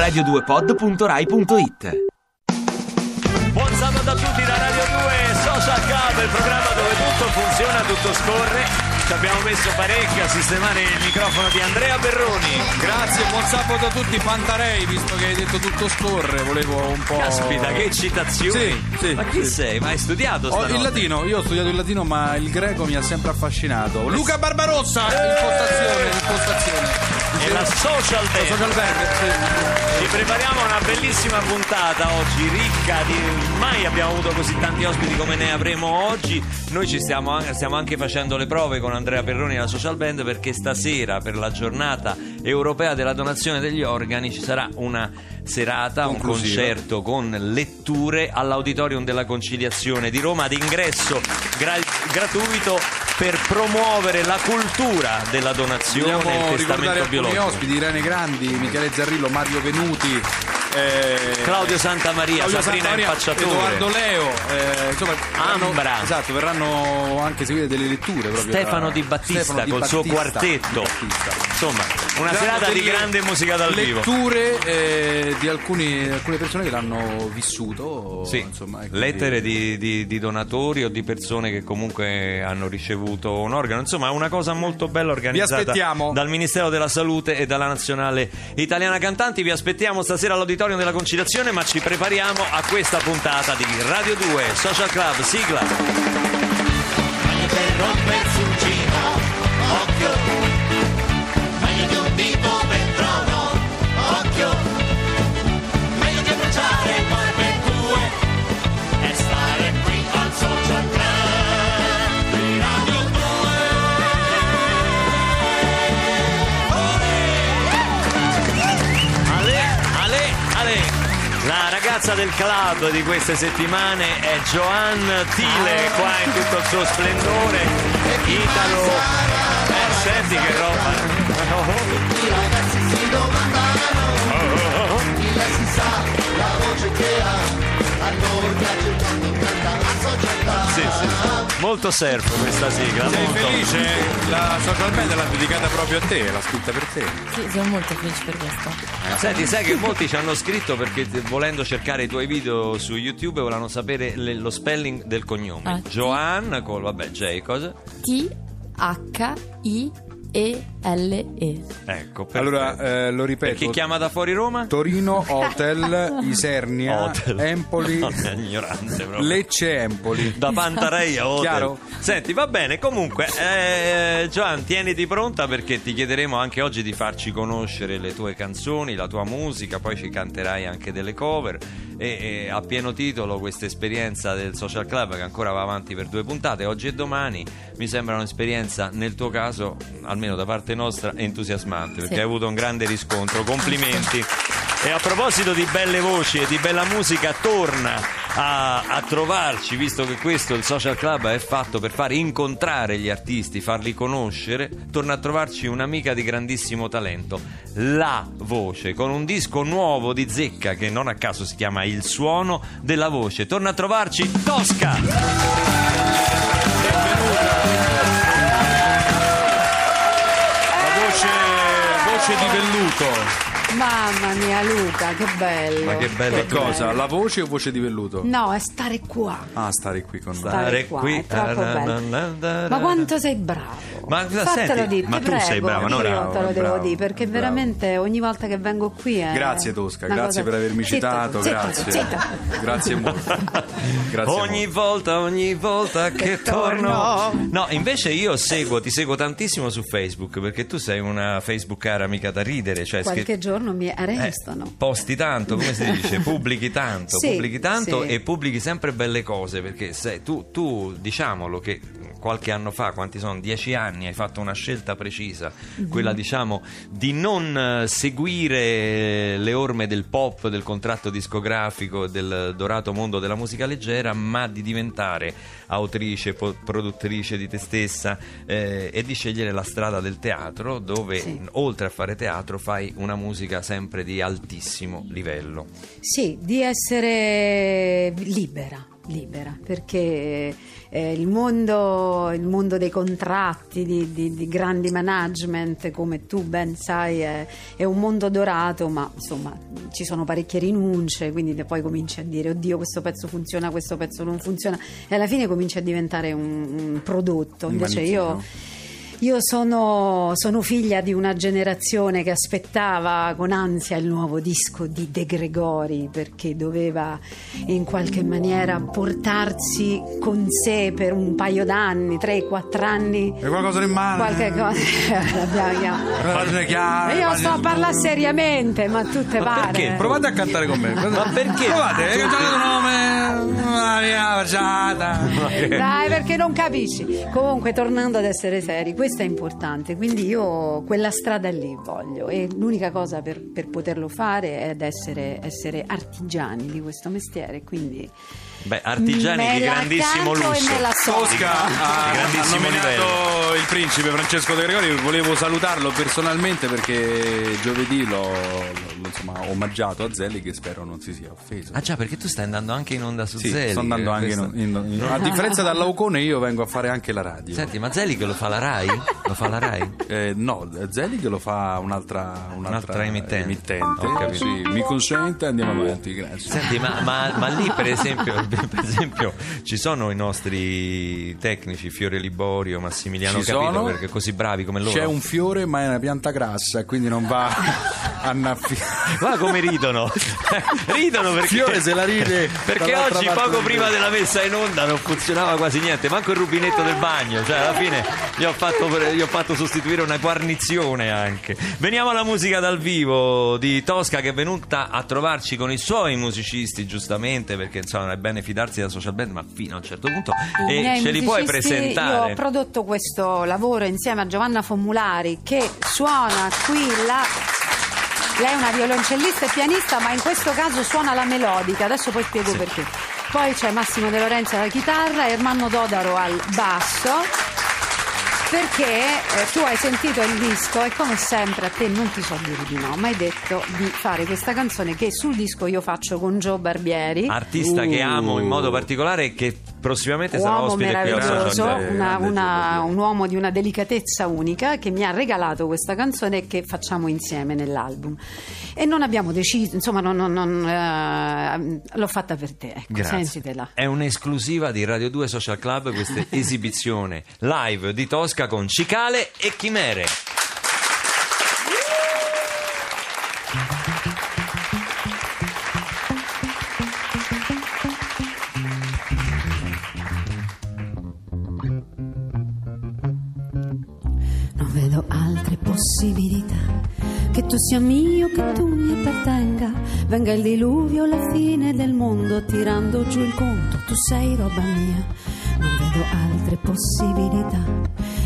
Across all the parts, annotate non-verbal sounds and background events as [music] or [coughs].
radio2pod.rai.it Buon sabato a tutti da Radio 2 Social Club, il programma dove tutto funziona, tutto scorre. Ci abbiamo messo parecchio a sistemare il microfono di Andrea Berroni. Grazie, buon sabato a tutti, Pantarei, visto che hai detto tutto scorre, volevo un po'... Caspita, che citazioni! Sì, sì, Ma chi sì. sei? Ma hai studiato Ho stanotte? il latino, io ho studiato il latino, ma il greco mi ha sempre affascinato. Luca Barbarossa, impostazione, impostazione. E la social band. social band, sì. Ci prepariamo a una bellissima puntata oggi, ricca di. Mai abbiamo avuto così tanti ospiti come ne avremo oggi. Noi ci stiamo, stiamo anche facendo le prove con Andrea Perroni e la social band perché stasera, per la giornata europea della donazione degli organi, ci sarà una serata, un concerto con letture all'Auditorium della Conciliazione di Roma ad ingresso gra- gratuito per promuovere la cultura della donazione e Vogliamo il ricordare testamento biologico. ospiti, Irene Grandi, Michele Zarrillo, Mario Venuti, eh, Claudio Santamaria, Claudio Sabrina Santamaria, Impacciatore. Edoardo Leo, eh, insomma, verranno- Ambra. esatto, verranno anche seguite delle letture proprio Stefano da- Di Battista Stefano Di col suo Battista, quartetto. Di Battista. Insomma, una Saranno serata di grande musica dal vivo. letture eh, di alcuni- alcune persone che l'hanno vissuto Sì, insomma, quindi- lettere di, di- di donatori o di persone che comunque hanno ricevuto un organo. Insomma, è una cosa molto bella organizzata aspettiamo. dal Ministero della Salute e dalla Nazionale Italiana Cantanti. Vi aspettiamo stasera all'Auditorium della Conciliazione, ma ci prepariamo a questa puntata di Radio 2 Social Club. Sigla. Ragazza del club di queste settimane è Joanne Tile, qua in tutto il suo splendore. Italo. Eh, senti che roba. I ragazzi si domandano, chi lei si sa, la voce che ha, Sì, sì. Molto surf questa sigla. Sei molto. felice? La social band l'ha dedicata proprio a te, l'ha scritta per te. Sì, sono molto felice per questo. Senti, sai che molti ci hanno scritto perché volendo cercare i tuoi video su YouTube volevano sapere le- lo spelling del cognome. Ah, Joanne col vabbè, J cosa? T-H-I-E-L-E. Ecco, perfetto. Allora, eh, lo ripeto. chi chiama da fuori Roma? Torino, [laughs] Hotel, Isernia, Hotel. Empoli, ignorante proprio. Lecce, Empoli. da Pantarei a Hotel. Chiaro? Senti, va bene. Comunque, eh, tieniti pronta perché ti chiederemo anche oggi di farci conoscere le tue canzoni, la tua musica. Poi ci canterai anche delle cover. E, e a pieno titolo questa esperienza del social club che ancora va avanti per due puntate, oggi e domani, mi sembra un'esperienza nel tuo caso, almeno da parte nostra, entusiasmante perché Sì. hai avuto un grande riscontro. Complimenti. E a proposito di belle voci e di bella musica, torna a, a trovarci, visto che questo, il social club, è fatto per far incontrare gli artisti, farli conoscere, torna a trovarci un'amica di grandissimo talento, La Voce, con un disco nuovo di Zecca che non a caso si chiama Il Suono della Voce. Torna a trovarci Tosca! La voce di velluto. Mamma mia Luca, che bello. Ma che bello Che cosa? La voce o voce di velluto? No, è stare qua. Ah, stare qui con noi. Stare qua, è troppo bello. Ma quanto sei bravo. Ma Fatelo senti? dire, Ma tu sei prego, brava, no? Io Bravo, te lo devo bravo, dire perché bravo. veramente ogni volta che vengo qui è Grazie Tosca, grazie cosa- per avermi Zitto, citato, zitto, grazie. zitto. Grazie molto. Grazie [laughs] ogni molto. volta, ogni volta che Che torno. No, invece io seguo, ti seguo tantissimo su Facebook perché tu sei una Facebookara mica da ridere. Cioè Qualche che- giorno mi eh, arrestano. posti tanto, come si dice? [laughs] Pubblichi tanto, Sì, pubblichi tanto sì. e pubblichi sempre belle cose perché sei, tu, tu, diciamolo che qualche anno fa, quanti sono? Dieci anni, hai fatto una scelta precisa, Mhm. quella diciamo di non eh, seguire le orme del pop, del contratto discografico, del dorato mondo della musica leggera, ma di diventare autrice, po- produttrice di te stessa eh, e di scegliere la strada del teatro dove Sì. oltre a fare teatro fai una musica sempre di altissimo livello. Sì, di essere libera, libera, perché eh, il, mondo, il mondo dei contratti, di, di- di grandi management, come tu ben sai, è, è un mondo dorato, ma insomma ci sono parecchie rinunce, quindi poi cominci a dire oddio questo pezzo funziona, questo pezzo non funziona e alla fine comincia a diventare un, un prodotto. Invece io... Io sono, sono figlia di una generazione che aspettava con ansia il nuovo disco di De Gregori perché doveva in qualche maniera portarsi con sé per un paio d'anni, 3-4 anni. Hai qualcosa in mano? Qualche cosa. [laughs] L'abbiamo- Parole chiare, Io parole sto a parlare seriamente, ma tu te Ma pare. perché? Provate a cantare con me. Ma perché? Provate, hai cantato il nome. La mia facciata. Dai, perché non capisci. Comunque, tornando ad essere seri, questo è importante. Quindi io quella strada lì voglio. E l'unica cosa per, per poterlo fare è essere, essere artigiani di questo mestiere. Quindi Beh, artigiani me di grandissimo lusso. Tosca ha, Di ha grandissimo nominato livello. il principe Francesco De Gregori. Volevo salutarlo personalmente perché giovedì l'ho, l'ho, insomma, omaggiato a Zelli che spero non si sia offeso. Ah già, perché tu stai andando anche in onda su Sì, Zelig. sto andando anche in, in- in- a differenza dall'Aucone io vengo a fare anche la radio. Senti, ma Zelig lo fa la Rai? Lo fa la Rai? Eh, no, Zelig lo fa un'altra, un'altra, Un'altra emittente. emittente. Ho capito. Sì, mi consente, andiamo avanti, grazie. Senti, ma, ma- ma lì per esempio, per [laughs] esempio ci sono i nostri tecnici, Fiore Liborio, Massimiliano Ci Capito, sono. perché così bravi come loro. C'è un fiore ma è una pianta grassa, quindi non va [laughs] annaffiare. [laughs] Guarda come ridono, [laughs] ridono perché, Fiore se la ride perché oggi poco prima della messa in onda non funzionava quasi niente, manco il rubinetto del bagno, cioè alla fine gli ho fatto, gli ho fatto sostituire una guarnizione anche. Veniamo alla musica dal vivo di Tosca che è venuta a trovarci con i suoi musicisti giustamente perché insomma è bene fidarsi della social band ma fino a un certo punto I e ce li puoi presentare. Io ho prodotto questo lavoro insieme a Giovanna Fommulari che suona qui la. Lei è una violoncellista e pianista, ma in questo caso suona la melodica. Adesso poi spiego perché. Poi c'è Massimo De Lorenzo alla chitarra, Ermanno Dodaro al basso. Perché eh, tu hai sentito il disco e come sempre a te non ti so dire di no, ma hai detto di fare questa canzone che sul disco io faccio con Joe Barbieri. Artista che amo in modo particolare e che prossimamente sarà uomo ospite qui Social Club. una- una- un uomo di una delicatezza unica che mi ha regalato questa canzone che facciamo insieme nell'album. E non abbiamo deciso, insomma, non- non- non, eh, l'ho fatta per te. Ecco, Grazie. sentitela. È un'esclusiva di Radio 2 Social Club questa [laughs] esibizione live di Tosca con Cicale e Chimere. Possibilità. Che tu sia mio, che tu mi appartenga. Venga il diluvio, la fine del mondo, tirando giù il conto. Tu sei roba mia. Non vedo altre possibilità.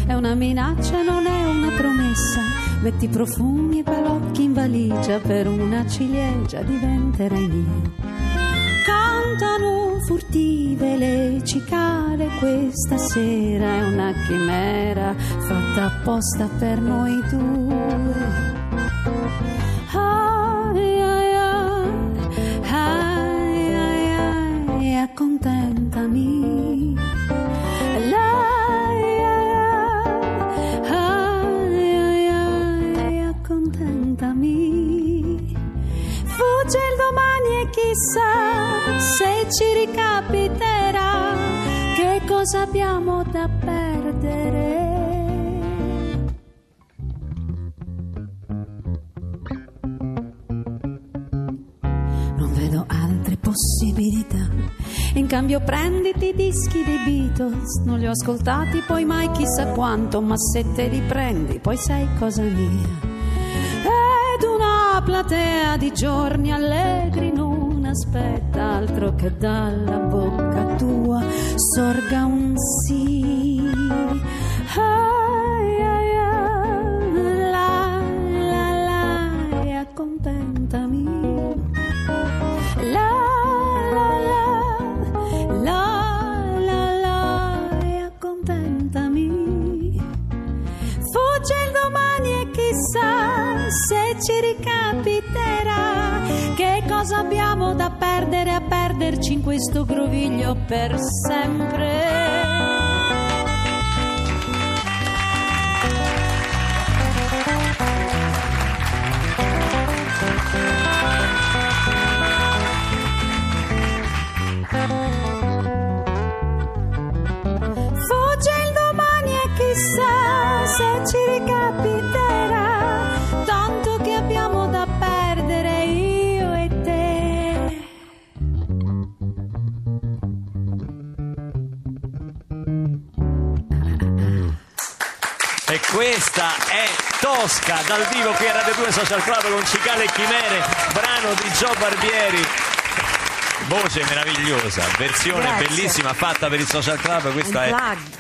È una minaccia, non è una promessa. Metti profumi e balocchi in valigia. Per una ciliegia diventerai mia. Cantano furtive le cicale, questa sera è una chimera fatta apposta per noi due. Ai, ai, ai, ai, ai, accontentami. Ai, ai, ai, accontentami. Fugge il domani e chissà cosa abbiamo da perdere. Non vedo altre possibilità. In cambio prenditi i dischi dei Beatles, non li ho ascoltati poi mai chissà quanto, ma se te li prendi poi sei cosa mia ed una platea di giorni allegri non aspetta altro che dalla bocca tua sorga un sì. percebe. Dal vivo qui a Radio 2 Social Club con Cicale e Chimere, brano di Gio Barbieri. Voce meravigliosa, versione Grazie. bellissima fatta per il Social Club. Questa è,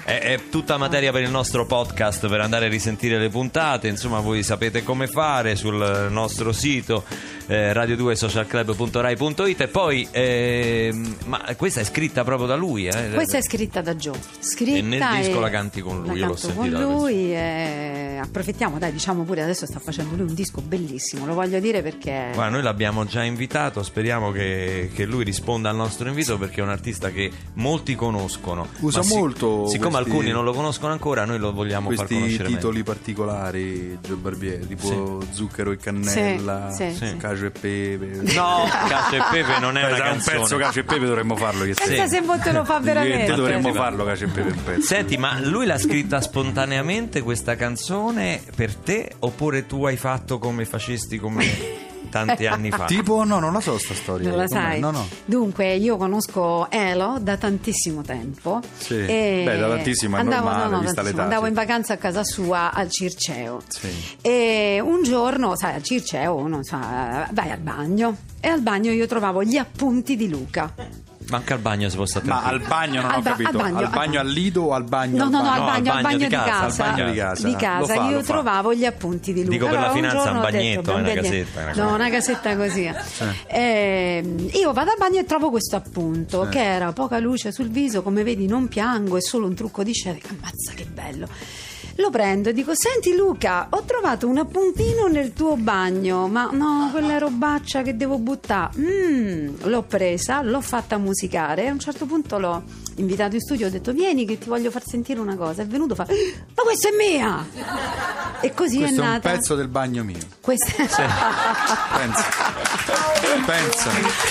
è- è tutta materia per il nostro podcast per andare a risentire le puntate. Insomma, voi sapete come fare sul nostro sito eh, radio2socialclub.rai.it. E poi, ehm, ma questa è scritta proprio da lui, eh? Questa è scritta da Joe. Scritta E nel disco la canti con lui, io l'ho canto con la lui e approfittiamo, dai, diciamo pure adesso sta facendo lui un disco bellissimo, lo voglio dire perché Guarda, noi l'abbiamo già invitato, speriamo che, che lui risponda al nostro invito perché è un artista che molti conoscono. Usa Ma molto Siccome questi- alcuni non lo conoscono ancora, noi lo vogliamo far Questi conoscere titoli meglio. particolari, Gio Barbieri, tipo zucchero e cannella, Sì, sì, sì. Cacio e pepe. No, [laughs] Cacio e Pepe non è una un canzone. pezzo cacio e pepe dovremmo farlo. Che Pensa se mo te lo fa veramente. dovremmo farlo cacio e pepe un pezzo. Senti, ma lui l'ha scritta spontaneamente questa canzone per te oppure tu hai fatto come facesti come [laughs] tanti [laughs] anni fa? Tipo, no, non la so sta storia. Non la Com'è? sai? No, no. Dunque, io conosco Elo da tantissimo tempo. Sì. E Beh, da tantissimo è andavo, normale, no, no, vista l'età, Andavo sì. in vacanza a casa sua al Circeo. Sì. E un giorno, sai, al Circeo uno sa, vai al bagno. E al bagno io trovavo gli appunti di Luca. Manca al bagno se può stare Ma al bagno non Al ho ba- capito. al bagno, al al bagno al lido o al bagno? No, no, no, al No, bagno, al bagno di casa. al bagno di casa. Di casa, fa, io trovavo gli appunti di Luca. Dico, per la finanza giorno un bagnetto, "Beh, è una casetta, No, cosa." una casetta così. Ehm, io vado al bagno e trovo questo appunto che era poca luce sul viso, come vedi non piango, è solo un trucco di scena. Ammazza che bello. Lo prendo e dico: Senti Luca, ho trovato un appuntino nel tuo bagno, ma no, quella robaccia che devo buttare. Mm, l'ho presa, l'ho fatta musicare a un certo punto l'ho invitato in studio. Ho detto: Vieni, che ti voglio far sentire una cosa. È venuto, fa: Ma questa è mia! E così Questo è è un nata. pezzo del bagno mio. Questa Pensa. Pensa.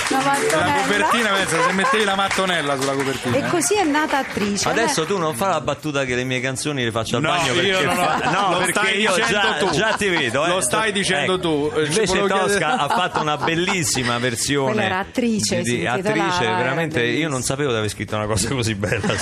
La copertina, pensa, se mettevi la mattonella sulla copertina. E eh. così è nata attrice. Adesso tu non fa la battuta che le mie canzoni le faccio al No, bagno io perché, non ho- no, lo perché stai io dicendo già, tu. già ti vedo. eh. Lo stai dicendo tu. Eh, Invece Tosca chiedere- ha fatto una bellissima versione. Quella era attrice, di- attrice, era veramente io non sapevo di aver scritto una cosa così bella.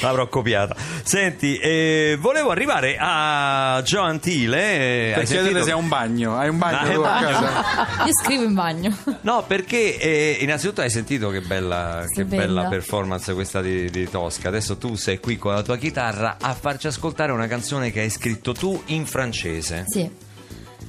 L'avrò copiata. Senti, eh, volevo arrivare a Gio Antile. eh, Per hai sentito- se ha un bagno. Hai un bagno Ah, a bagno. casa? Io scrivo in bagno. No, perché eh, innanzitutto hai sentito che bella, che bella. bella performance questa di, di Tosca. Adesso tu sei qui con la tua chitarra a farci ascoltare una canzone che hai scritto tu in francese. Sì.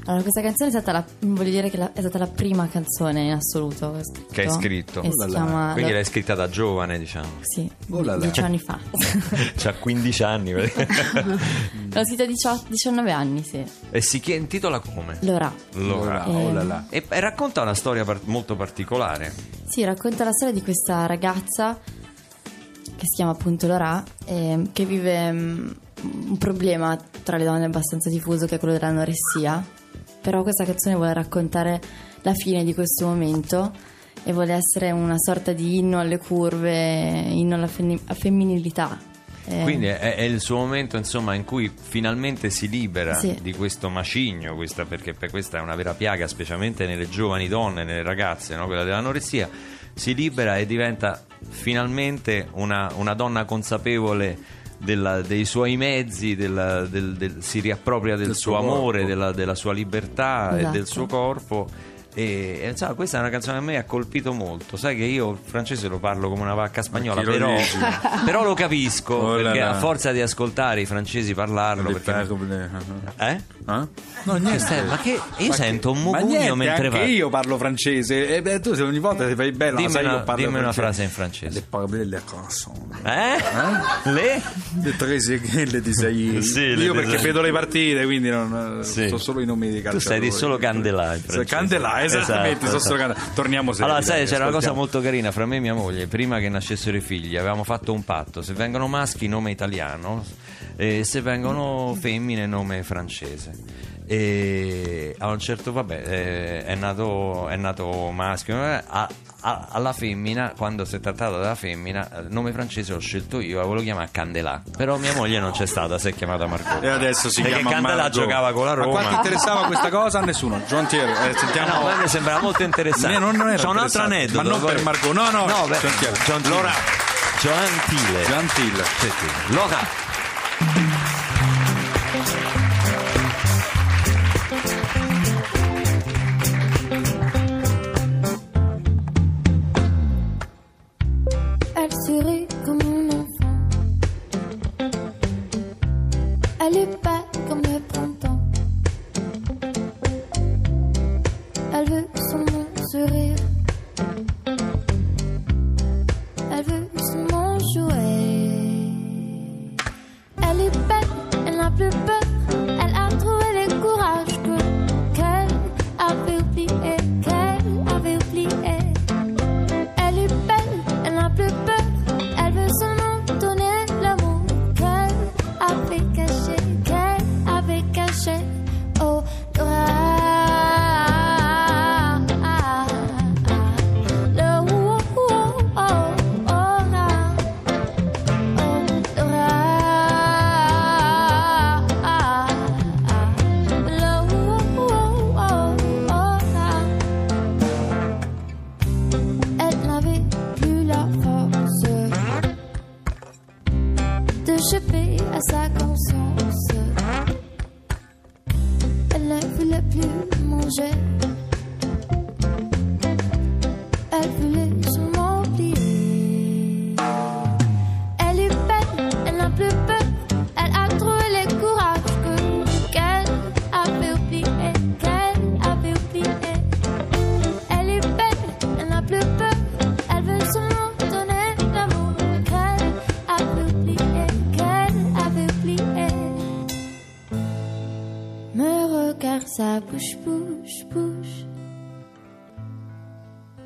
Allora, questa canzone è stata la, voglio dire che la- è stata la prima canzone in assoluto che ho scritto. Che hai scritto. E Oh si là là. chiama... Quindi l'hai scritta da giovane, diciamo. Sì, Oh là là. dieci anni fa. [laughs] C'ha 15 anni. L'ho scritta a 18 19 anni, sì. e si chi- intitola come? L'ora. Allora. Oh là là. E, e racconta una storia par- molto particolare. Sì, racconta la storia di questa ragazza che si chiama appunto Lora, ehm, che vive mm, un problema tra le donne abbastanza diffuso che è quello dell'anoressia. Però questa canzone vuole raccontare la fine di questo momento e vuole essere una sorta di inno alle curve, inno alla a femminilità. Eh, Quindi è, è il suo momento, insomma, in cui finalmente si libera Sì. di questo macigno, questa- perché per questa è una vera piaga, specialmente nelle giovani donne, nelle ragazze, no? quella dell'anoressia, si libera e diventa finalmente una, una donna consapevole della- dei suoi mezzi, della- del- del- si riappropria del, Del suo, suo amore, della, della sua libertà e Esatto. del suo corpo. E, e, insomma, questa è una canzone che a me ha colpito molto. Sai che io il francese lo parlo come una vacca spagnola, però, [laughs] però lo capisco Oh là perché là. a forza di ascoltare i francesi parlarlo. Perché... perle. Eh? Eh? No, Che niente. stai- ma che io Ma sento un ma mugugno mentre va- io parlo francese. E beh, tu se ogni volta ti fai bella, Dimmi sai una- che parlo dimmi una frase in francese. Le parole le canzoni. Eh? Le? Le tre seghe [laughs] le disegni. Sì, io perché vedo le partite, quindi non Sì. so solo i nomi Tu calciatori. sai di solo Candelà in Esattamente, Esatto, sto esatto. Torniamo seri. Allora, sai, dai, c'era una cosa molto carina fra me e mia moglie. Prima che nascessero i figli, avevamo fatto un patto: se vengono maschi, nome italiano, e se vengono femmine, nome francese. E a un certo, vabbè, eh, è, nato, è nato maschio. eh, a- a- alla femmina, quando si è trattato della femmina, il nome francese l'ho scelto io, la volevo chiamare Candelà. Però mia moglie non c'è stata, si è chiamata Margot. E adesso si Perché chiama Candelà Margot. giocava con la A Roma. quanti interessava questa cosa? A nessuno. John Thierry, eh, sentiamo. no, a me mi sembrava molto interessante. Eh, non- non C'è un altro aneddoto. Ma non per Margot, no, no, no beh, John Thierry. John Thierry. Laura. Gentile. Gentile. Sì,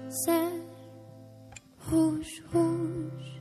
C'est rouge, rouge.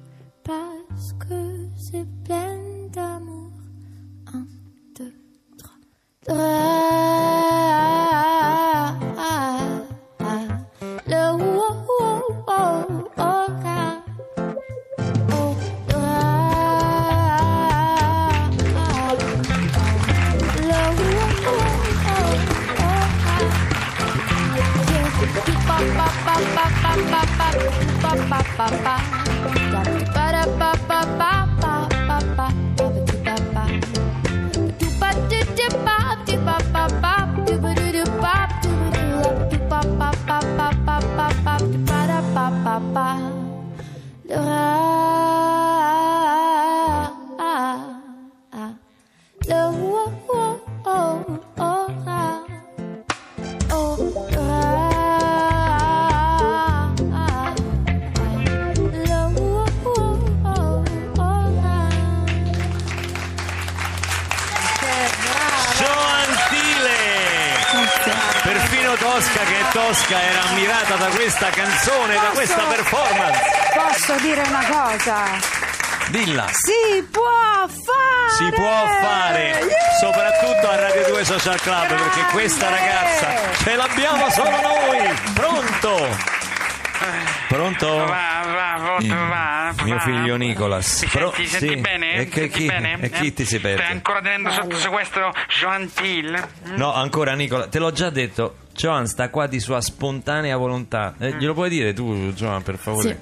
Nicolas. Ti Pro- senti, senti sì. bene? E che Senti chi, bene? e chi Eh? ti si perde? Stai ancora tenendo sotto sequestro Gentil? No, ancora Nicola, te l'ho già detto. Joan sta qua di sua spontanea volontà. Eh, glielo puoi dire tu, Joan, per favore? Sì,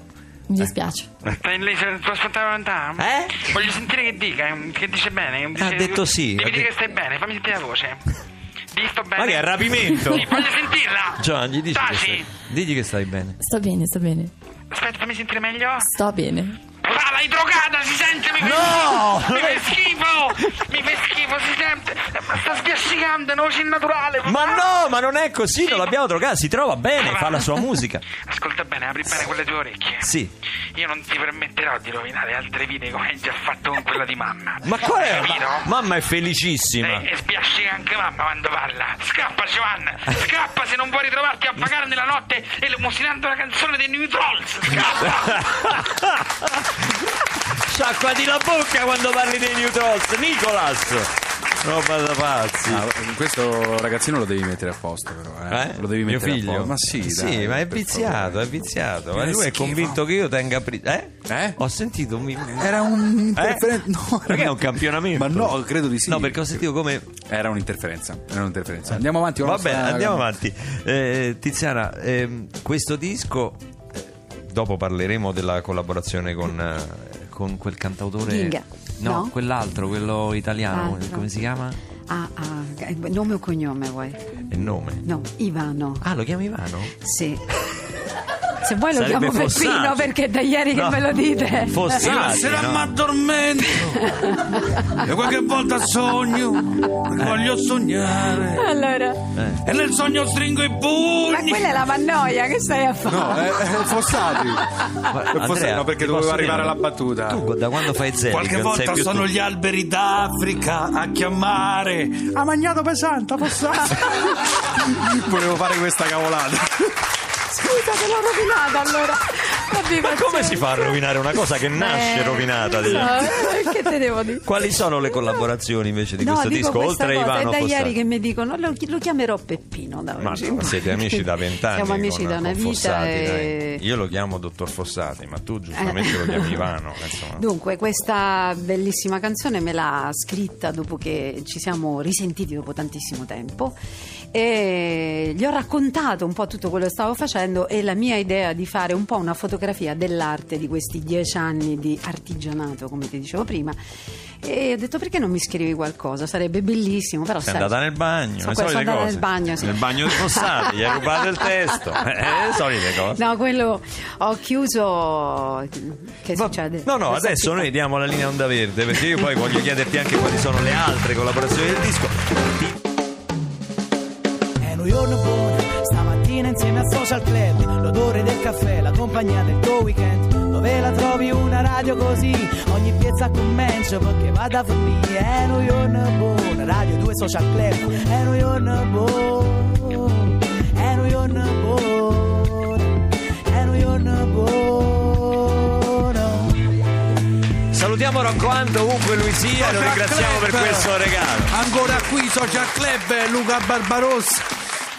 mi dispiace. Stai lì per tua spontanea volontà? Eh? Voglio sentire che dica, che dice bene. Ha Dice- detto sì. Devi Ha dire de- che stai bene, fammi sentire la voce. [laughs] Di sto bene. Ma che è rapimento? Sì, voglio sentirla. Joan, gli dici che Taci. stai, digli che stai bene. Sto bene, sto bene. Aspetta, fammi sentire meglio. Sto bene. Ah, l'hai drogata, si sente, mi No! [laughs] Mi fa schifo! Mi fa schifo, si sente! Ma sta sbiascicando, voce innaturale! Ma no, ma non è così, non l'abbiamo drogato, si trova bene, fa la sua musica. [laughs] Ascolta bene, apri bene quelle tue orecchie. Sì. Io non ti permetterò di rovinare altre vite come hai già fatto con quella di mamma. Ma qual è? Capito? Mamma è felicissima. È, è sbiascicante anche mamma quando parla. Scappa, Giovanna, scappa se non vuoi ritrovarti a vagare nella notte elemosinando la canzone dei New Trolls. Scappa! [laughs] Sciacquati la bocca quando parli dei New Trolls, Nicolas! Roba da pazzi. Ah, questo ragazzino lo devi mettere a posto, però. Eh? Eh? Lo devi Mio mettere figlio? a posto. Ma sì, sì dai, ma è viziato, favore. è viziato. Ma lui è convinto che io tenga pri- eh? Eh? Ho sentito un Era un Eh? interferenza. No, Perché è un campionamento? Ma no, credo di sì. No, perché ho sentito come Era un'interferenza. Era un'interferenza. Andiamo avanti. Va bene, nostra- andiamo avanti. Eh, Tiziana, ehm, questo disco, eh, dopo parleremo della collaborazione con, eh, con quel cantautore. Ginga. No, No? quell'altro, quello italiano, L'altro. come si chiama? Ah, ah, eh, nome o cognome vuoi? Il nome. No, Ivano. Ah, lo chiami Ivano? Sì. [laughs] Se vuoi lo Sarebbe chiamo Peppino Fossati. perché è da ieri No. che me lo dite. Fossati, Sera no? mi addormento e [laughs] qualche volta sogno, voglio sognare Allora, e nel sogno stringo i ma pugni. quella è la mannoia, che stai a fare? No, è, è Fossati. [laughs] Andrea, Fossati, no, perché dovevo arrivare alla battuta. Tu da quando fai Zelig Qualche volta più sono tu. gli alberi d'Africa a chiamare. Ha mangiato pesante, Fossati. [laughs] Volevo fare questa cavolata. Scusa, te l'ho rovinata allora. Abbi Ma come si fa a rovinare una cosa che nasce Eh, rovinata? non so, eh, che te devo dire? Quali sono le collaborazioni invece di no, questo disco? Oltre a Ivano è da ieri che mi dicono lo, lo chiamerò Peppino da Ma oggi. no, siete amici da [laughs] vent'anni. Siamo amici con- da una vita Fossati, e... Io lo chiamo dottor Fossati, ma tu giustamente lo chiami Ivano. Insomma. Dunque, questa bellissima canzone me l'ha scritta dopo che ci siamo risentiti dopo tantissimo tempo e gli ho raccontato un po' tutto quello che stavo facendo e la mia idea di fare un po' una fotografia dell'arte di questi dieci anni di artigianato, come ti dicevo prima. E ho detto perché non mi scrivi qualcosa? Sarebbe bellissimo, però Sei sai, andata nel bagno, que- sono andata cose. nel bagno, sì. Nel bagno di Fossati, gli hai rubato il testo. [laughs] Eh, solite cose. No, quello ho chiuso. Che Va- succede? No, no, Questa adesso noi diamo la linea onda verde perché io poi voglio chiederti anche quali sono le altre collaborazioni del disco. Ti- È un giorno buono, stamattina insieme al social club, l'odore del caffè, la compagnia del tuo weekend. Dove la trovi una radio così? Ogni piazza commencio perché vado a fornire. È un giorno buono, radio 2 social club. È un giorno buono, è un giorno buono, è un giorno buono. Salutiamo Rocco Ando ovunque lui sia e lo ringraziamo per Club. questo regalo. Ancora qui Social Club Luca Barbarossa.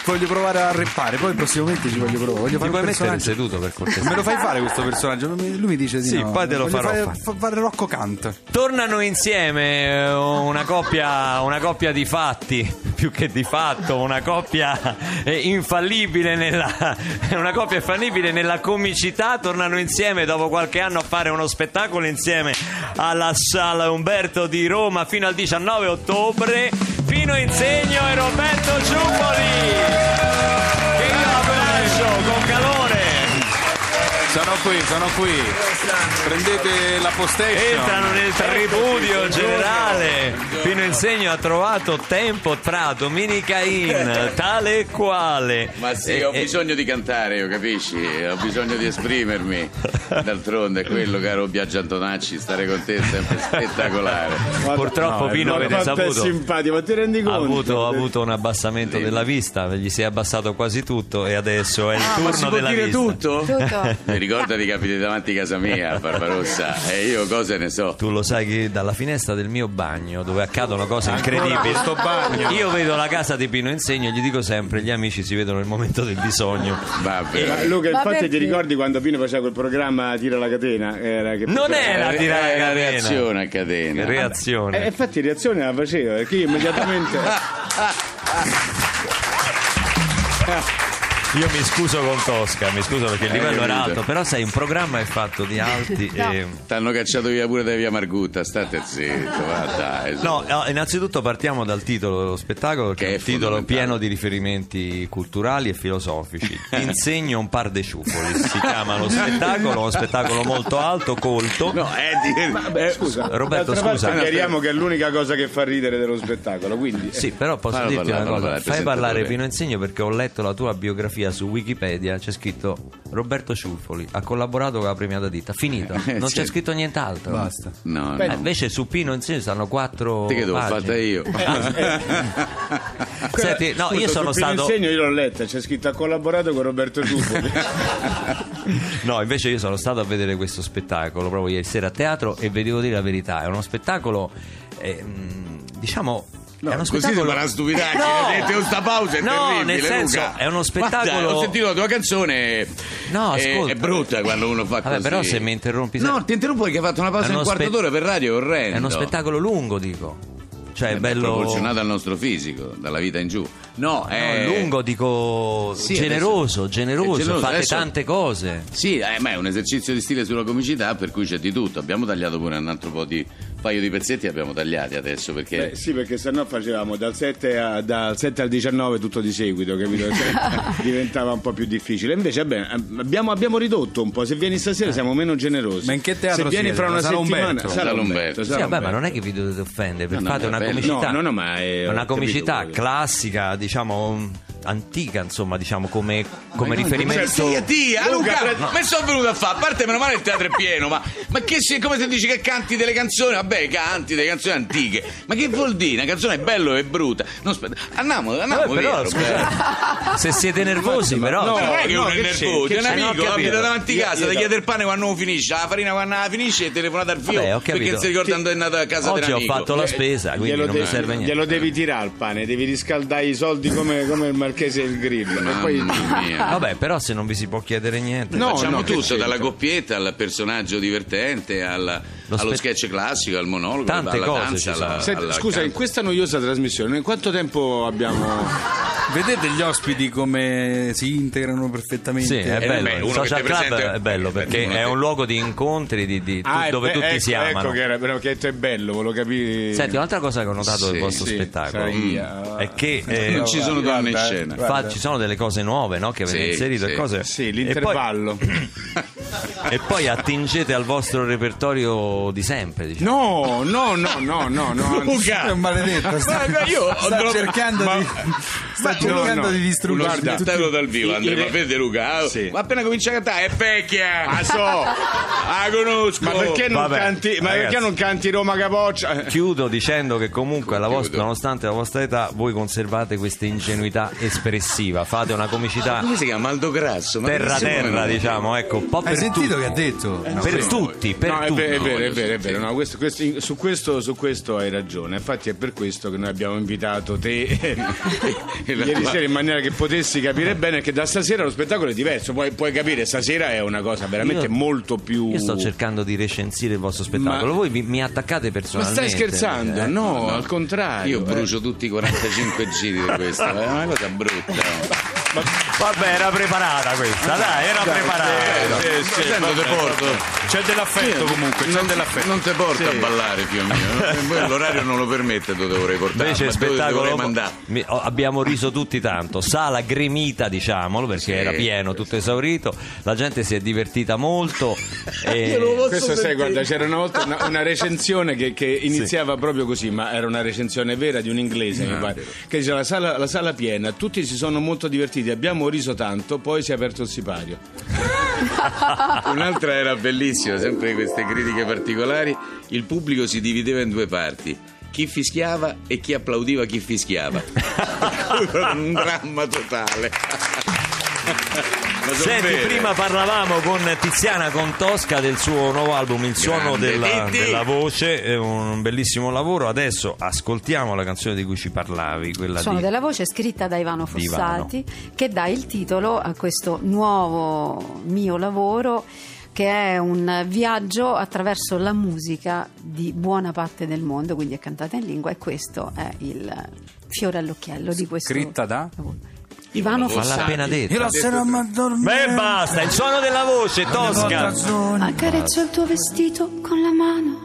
Voglio provare a reppare, poi prossimamente ci voglio provare. Voglio fare puoi mettere seduto per cortesia? Me lo fai fare questo personaggio? Lui mi- dice di Sì, no. poi te lo Voglio farò fare, fare. fa- fare Rocco Cant. Tornano insieme eh, una coppia, una coppia di fatti, più che di fatto, una coppia eh, infallibile nella, una coppia infallibile nella comicità. Tornano insieme dopo qualche anno a fare uno spettacolo insieme alla Sala Umberto di Roma fino al 19 ottobre. Pino Insegno e Roberto Giuppoli. Sono qui, sono qui. Prendete la postation. Entrano nel tripudio generale. Pino Insegno ha trovato tempo tra Domenica In, [laughs] tale e quale. Ma sì, E- ho e- bisogno di cantare, io capisci? Ho bisogno di esprimermi. D'altronde è quello, caro Biagio Antonacci, stare con te è sempre [laughs] spettacolare. Purtroppo Pino avete saputo. simpatico, ma ti rendi Ha conto? avuto, ha avuto un abbassamento della vista, gli si è abbassato quasi tutto e adesso è il Ah, ma si turno può della dire vista. tutto? Tutto. [laughs] Mi ricorda di capiti davanti a casa mia, [laughs] Barbarossa, e io cose ne so. Tu lo sai che dalla finestra del mio bagno, dove accadono cose incredibili, questo bagno. io vedo la casa di Pino Insegno e gli dico sempre: gli amici si vedono nel momento del bisogno. Vabbè. Ma Luca, infatti perché? ti ricordi quando Pino faceva quel programma Tira la catena? Era che Non era Eh, tirare eh, la catena. reazione a catena. Reazione. Eh, infatti reazione la faceva, perché io immediatamente... [laughs] Io mi scuso con Tosca, mi scuso perché il Eh, livello era alto, però sai, un programma è fatto di alti e... T'hanno cacciato via pure da via Margutta, state zitto, va dai. No, eh, innanzitutto partiamo dal titolo dello spettacolo, che, Che è un titolo pieno di riferimenti culturali e filosofici. [laughs] Insegno un par de ciuffoli, si chiama lo spettacolo, uno spettacolo molto alto, colto. No, è di... Beh, scusa, Roberto, scusa. Chiariamo che è l'unica cosa che fa ridere dello spettacolo, quindi... Sì, però posso Fallo dirti parlare, una cosa, parlare, fai parlare. Pino Insegno perché ho letto la tua biografia biografia su Wikipedia c'è scritto Roberto Ciuffoli ha collaborato con la premiata ditta. Finito, non c'è Sì. scritto nient'altro. Basta. No, Eh, no. invece su Pino insieme stanno quattro. Te che devo fatta io? [laughs] Senti, no, io sono stato. insegno io l'ho letta, c'è scritto ha collaborato con Roberto Giuffoli. [laughs] No, invece io sono stato a vedere questo spettacolo proprio ieri sera a teatro e vi devo dire la verità, è uno spettacolo, eh, mh, diciamo... No, è uno così spettacolo... sembra una stupidaggine. [laughs] No! Questa pausa è No, terribile. nel senso, Luca. è uno spettacolo- Guarda, ho sentito la tua canzone. No, è, ascolta. è brutta quando uno fa Vabbè, così. però se mi interrompi... No, ti interrompo perché hai fatto una pausa È di un uno quarto spe- d'ora per radio, è orrendo. È uno spettacolo lungo, dico. Cioè, è Eh beh, bello... proporzionato al nostro fisico, dalla vita in giù. No, No, è lungo, dico Sì, generoso, adesso- generoso, è generoso, fate adesso- tante cose. Sì, eh, ma è un esercizio di stile sulla comicità, per cui c'è di tutto. Abbiamo tagliato pure un altro po' di paio di pezzetti, abbiamo tagliati adesso perché. Beh, sì, perché sennò facevamo dal 7, a- dal 7 al 19 tutto di seguito, capito? [laughs] Cioè, diventava un po' più difficile. Invece, vabbè, abbiamo, abbiamo ridotto un po'. Se vieni stasera siamo meno generosi. Ma in che teatro Se vieni siete? fra una La Sala settimana, Umberto? Sala Umberto. Sì, vabbè, ma non è che vi dovete offendere, No, no, fate è una bello. comicità, No, no, no, ma è- una comicità classica, diciamo antica, insomma, diciamo come, come riferimento. Sì, tia, Luca, pre- ma sono venuto a fare? A parte meno male il teatro è pieno, ma, ma che se, come se dici che canti delle canzoni? Vabbè, canti delle canzoni antiche. Ma che vuol dire? Una canzone è bella e brutta. Non aspetta. Andiamo, andiamo Vabbè, però, via, scusa, se siete nervosi, però. No, non è che no, uno è che nervoso, c'è? è un Che amico, No, capito. abita davanti a casa, ti chiede il pane quando non finisce, la farina quando la finisce e telefonata al Vabbè, ho perché si ricorda dove è andato a casa Oggi ho fatto la spesa, quindi non mi serve niente. Glielo devi tirare il pane, devi riscaldare i soldi come, come il marchese del grill. E poi Mamma mia. [laughs] Vabbè, però se non vi si può chiedere niente. No, Facciamo no, tutto, dalla coppietta al personaggio divertente, al- Lo allo spe- sketch classico, al monologo, Tante alla cose danza, alla, Senti, alla scusa, in canto. questa noiosa trasmissione, quanto tempo abbiamo. Vedete gli ospiti come si integrano perfettamente? Sì, è Eh, bello. beh, il social club è bello perché uno è un luogo di incontri di- di- Ah, dove be- tutti ecco, si amano. Ecco che era, però che è bello, volevo capire. Senti, un'altra cosa che ho notato Sì, del vostro sì, spettacolo Saia. è che eh, Non ci sono donne in scena. fa- ci sono delle cose nuove no? che avete Sì, inserito e sì. cose. Sì, e l'intervallo. poi, [coughs] e poi attingete al vostro repertorio di sempre. Diciamo. No, no, no, no, no, no. anzi- Luca! È un maledetto, sta, [laughs] Guarda, io sta trovato- cercando ma- di [laughs] sta cercando no. di distruggere tutti- spettacolo dal vivo, Andrea, il- ma vede Luca? ah, Sì. Ma appena comincia a cantare è vecchia! Ah, so. Ah, conosco! Ma perché non, Vabbè, canti, ma perché non canti Roma Capoccia? Chiudo dicendo che comunque alla vostra- nonostante la vostra età voi conservate questa ingenuità espressiva, fate una comicità Come si chiama? Aldo Grasso? Ma terra terra diciamo, ecco, un po' per Hai sentito tutti. che ha detto? No. per sì. tutti, per no, è tutti. vero, è vero, è vero, è vero. No, questo- questo- su, questo, su questo hai ragione. Infatti è per questo che noi abbiamo invitato te [laughs] ieri sera in maniera che potessi capire bene che da stasera lo spettacolo è diverso. Puoi, puoi capire, stasera è una cosa veramente Io- molto più... Io sto cercando di recensire il vostro spettacolo, Ma- voi vi- mi attaccate Ma personalmente. stai scherzando? eh? no, al contrario. Io brucio tutti i 45 [laughs] giri di questo, è una cosa brutta. Vabbè, era preparata questa, dai, era preparata. Eh, sì, sì, Sento, te porto. C'è dell'affetto comunque, c'è Non, dell'affetto. non te porto a ballare, figlio mio. [laughs] Poi L'orario non lo permette, dove dovrei portare. Invece ma dove spettacolo dovrei mandare? mi- abbiamo riso tutti tanto, sala gremita diciamolo perché Sì, era pieno, sì, tutto esaurito, la gente si è divertita molto [laughs] e Questo sai, guarda, c'era una volta una, una recensione che, che iniziava proprio così, ma era una recensione vera di un inglese, mi pare, che diceva la sala, la sala piena, tutti si sono molto divertiti, abbiamo riso tanto, poi si è aperto il sipario. [laughs] Un'altra era bellissima, sempre di queste critiche particolari. Il pubblico si divideva in due parti. Chi fischiava e chi applaudiva chi fischiava. [laughs] Un dramma totale. Senti, vere. prima parlavamo con Tiziana Contosca del suo nuovo album Il suono della, della voce, è un bellissimo lavoro. Adesso ascoltiamo la canzone di cui ci parlavi, quella Suono di della voce scritta da Ivano Di Ivano. Fossati che dà il titolo a questo nuovo mio lavoro che è un viaggio attraverso la musica di buona parte del mondo, quindi è cantata in lingua e questo è il fiore all'occhiello di questo Scritta da? Ivano Ma l'ha Fossati. appena detto. Io la sera mi addormento. Beh, basta, il suono della voce, Tosca. Accarezzo il tuo vestito con la mano,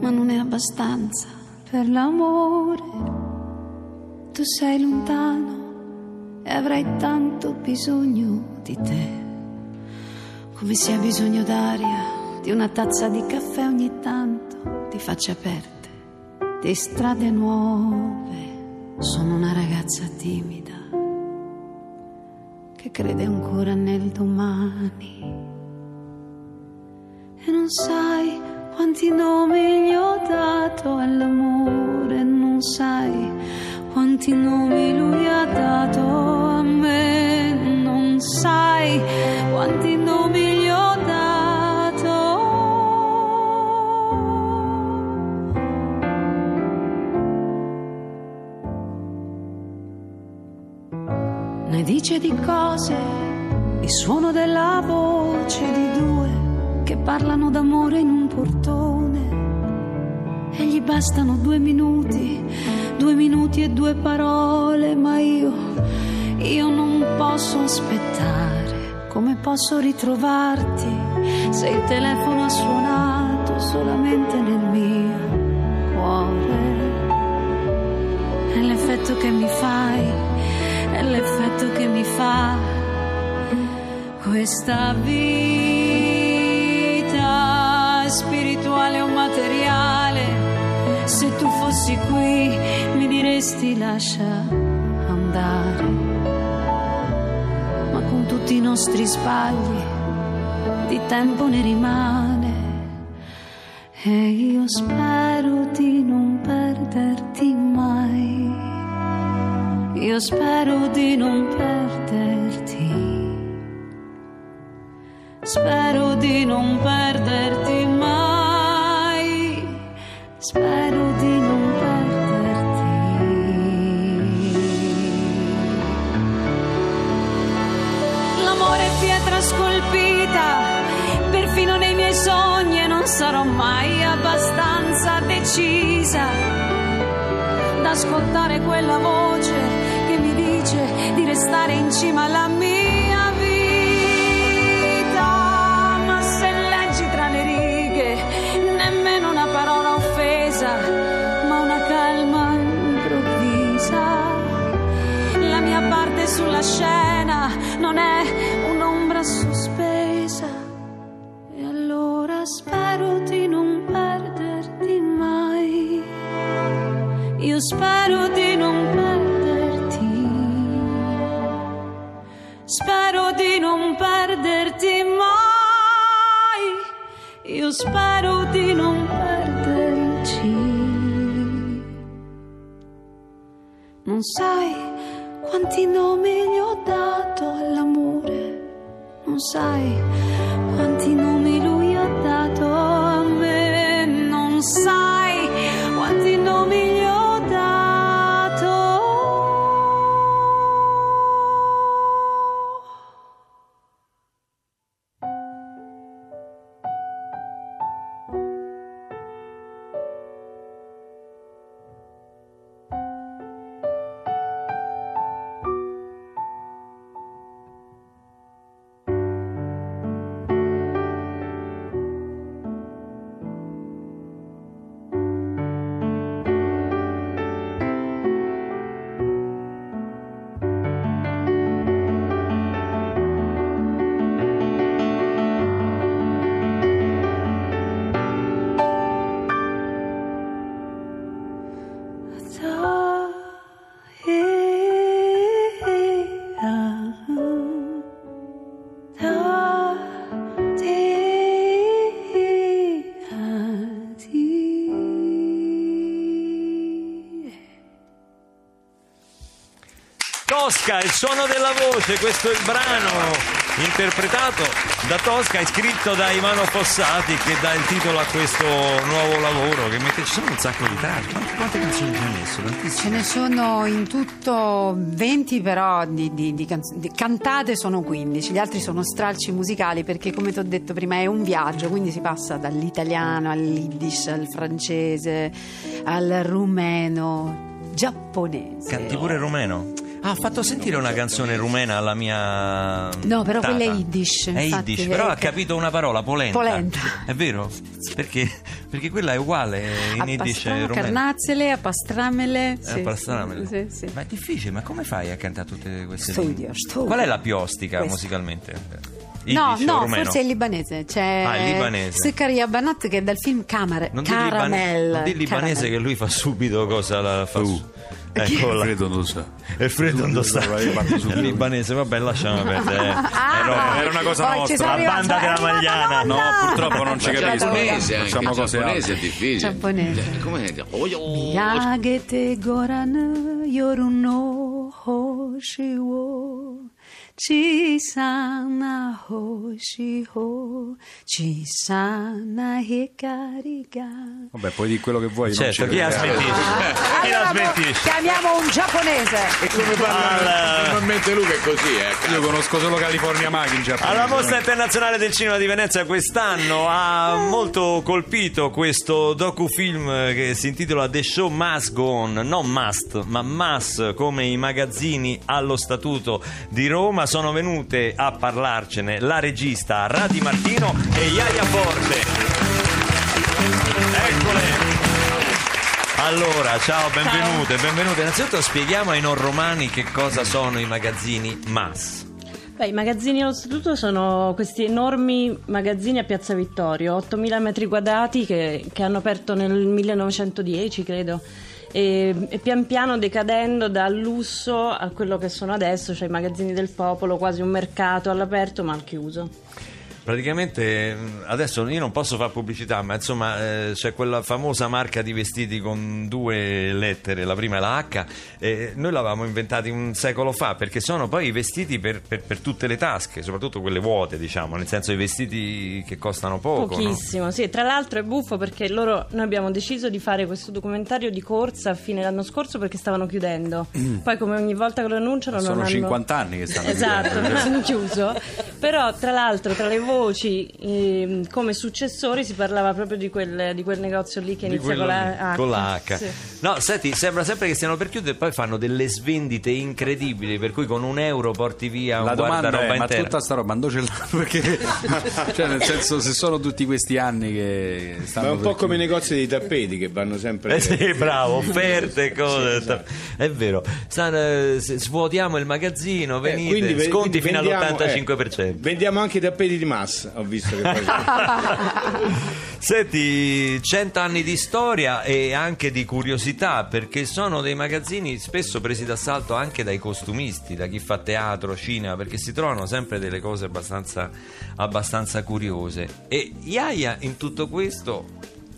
ma non è abbastanza per l'amore. Tu sei lontano e avrai tanto bisogno di te, come se hai bisogno d'aria, di una tazza di caffè ogni tanto, di facce aperte, di strade nuove. Sono una ragazza timida che crede ancora nel domani. E non sai quanti nomi gli ho dato all'amore, non sai quanti nomi lui ha dato a me, non sai quanti nomi Ne dice di cose, il suono della voce di due che parlano d'amore in un portone. E gli bastano due minuti, due minuti e due parole, ma io, io non posso aspettare. Come posso ritrovarti se il telefono ha suonato solamente nel mio cuore? È l'effetto che mi fai, è l'effetto che mi fa questa vita spirituale o materiale. Se tu fossi qui mi diresti lascia andare, ma con tutti i nostri sbagli di tempo ne rimane. E io spero di non perderti mai. Io spero di non perderti. Spero di non perderti mai. Spero di non perderti. L'amore è pietra scolpita, perfino nei miei sogni e non sarò mai abbastanza decisa ad ascoltare quella restare in cima alla mia Non sai quanti nomi gli ho dato all'amore. Non sai Tosca, il suono della voce, questo è il brano interpretato da Tosca e scritto da Ivano Fossati che dà il titolo a questo nuovo lavoro che mette ci sono un sacco di tracce. Quante, quante canzoni ci hai messo? Tantissime. Ce ne sono in tutto 20, però di, di- di canz- di- cantate sono 15. Gli altri sono stralci musicali perché, come ti ho detto prima, è un viaggio, quindi si passa dall'italiano all'iddish, al francese, al rumeno, giapponese. Canti pure rumeno? Ha fatto sentire una canzone rumena alla mia. No, però tata. quella è yiddish, È infatti, yiddish, però ha capito una parola, polenta. Polenta. È vero? Perché, perché quella è uguale in A yiddish e pastrama, rumeno. carnazzele, a pastramele. Eh, pastramele. Sì, sì. Ma è difficile, ma come fai a cantare tutte queste Studio, lingue? studio. Qual è la più ostica Questo. musicalmente? No, no, rumeno? forse è il libanese. C'è Ah, il libanese. Sukkari Banat che è dal film Camera, Non di, libane- Caramel. non di libanese Caramel. che lui fa subito cosa la fa su. Eccola. Freddo non lo sa. E Freddo non parto subito. È libanese, vabbè, lasciamo perdere. eh. Ah, Era- Era una cosa Poi nostra. La banda della Magliana. la No, purtroppo non ci anche, Facciamo il cose giapponese altre. è difficile. Giapponese. Cioè, Com'è? Oh, oh, oh. Yagete goran yoruno hoshiwo chisana hoshi ho chisana hikari ga Vabbè, puoi dire quello che vuoi. non Certo, ci chi la crediamo. smentisce? Chi la Allora, smentisce? chiamiamo un giapponese. E come parla Al- normalmente Luca è così, eh. Io conosco solo California Magi in Giappone. Alla Mostra Internazionale del Cinema di Venezia quest'anno ha molto colpito questo docufilm che si intitola The Show Must Go On, non Must, ma Must come i magazzini allo Statuto di Roma. Sono venute a parlarcene la regista Radi Martino e Iaia Forte. Eccole! Allora, ciao, benvenute, benvenute. Innanzitutto spieghiamo ai non romani che cosa sono i magazzini MAS. Beh, I magazzini allo statuto sono questi enormi magazzini a Piazza Vittorio, 8.000 metri quadrati che, che hanno aperto nel 1910, credo. E, e pian piano decadendo dal lusso a quello che sono adesso, cioè i magazzini del popolo, quasi un mercato all'aperto ma al chiuso. Praticamente mh, adesso io non posso fare pubblicità, ma insomma eh, c'è quella famosa marca di vestiti con due lettere, la prima è la H, e noi l'avevamo inventati un secolo fa perché sono poi i vestiti per, per- per tutte le tasche, soprattutto quelle vuote, diciamo, nel senso i vestiti che costano poco. no? Pochissimo, sì. Tra l'altro è buffo perché loro, noi abbiamo deciso di fare questo documentario di corsa a fine dell'anno scorso perché stavano chiudendo. Poi, come ogni volta che lo annunciano, non Sono hanno... 50 anni che stanno Esatto, chiudendo. non hanno chiuso. Però, tra l'altro, tra le voci ehm, come successori si parlava proprio di quel, di quel negozio lì che Di inizia con la H. con la H. Sì. No, senti, sembra sempre che stiano per chiudere e poi fanno delle svendite incredibili, per cui con un euro porti via La un domanda è, ma intera. tutta sta roba andò ce l'hanno? [laughs] Perché, cioè nel senso, se sono tutti questi anni che stanno Ma è un po' come i negozi dei tappeti che vanno sempre. Eh sì, bravo, offerte, cose. È vero. Stanno, eh, svuotiamo il magazzino, Eh, venite, quindi ve- sconti quindi fino vendiamo- all'85%. eh, vendiamo anche i tappeti di massa, ho visto che poi [laughs] Senti, 100 anni di storia e anche di curiosità, perché sono dei magazzini spesso presi d'assalto anche dai costumisti, da chi fa teatro, cinema, perché si trovano sempre delle cose abbastanza, abbastanza curiose. E Iaia, in tutto questo,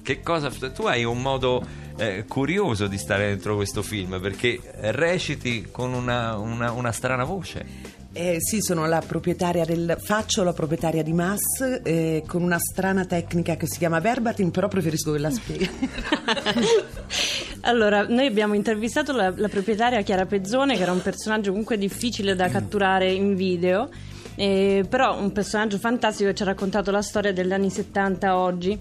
che cosa... Tu hai un modo eh, curioso di stare dentro questo film, perché reciti con una, una- una strana voce. Eh, sì, sono la proprietaria del faccio la proprietaria di Mass eh, con una strana tecnica che si chiama verbatim, però preferisco che la spieghi. [laughs] Allora, noi abbiamo intervistato la, la proprietaria Chiara Pezzone, che era un personaggio comunque difficile da catturare in video, eh, però un personaggio fantastico che ci ha raccontato la storia degli anni 70 a oggi.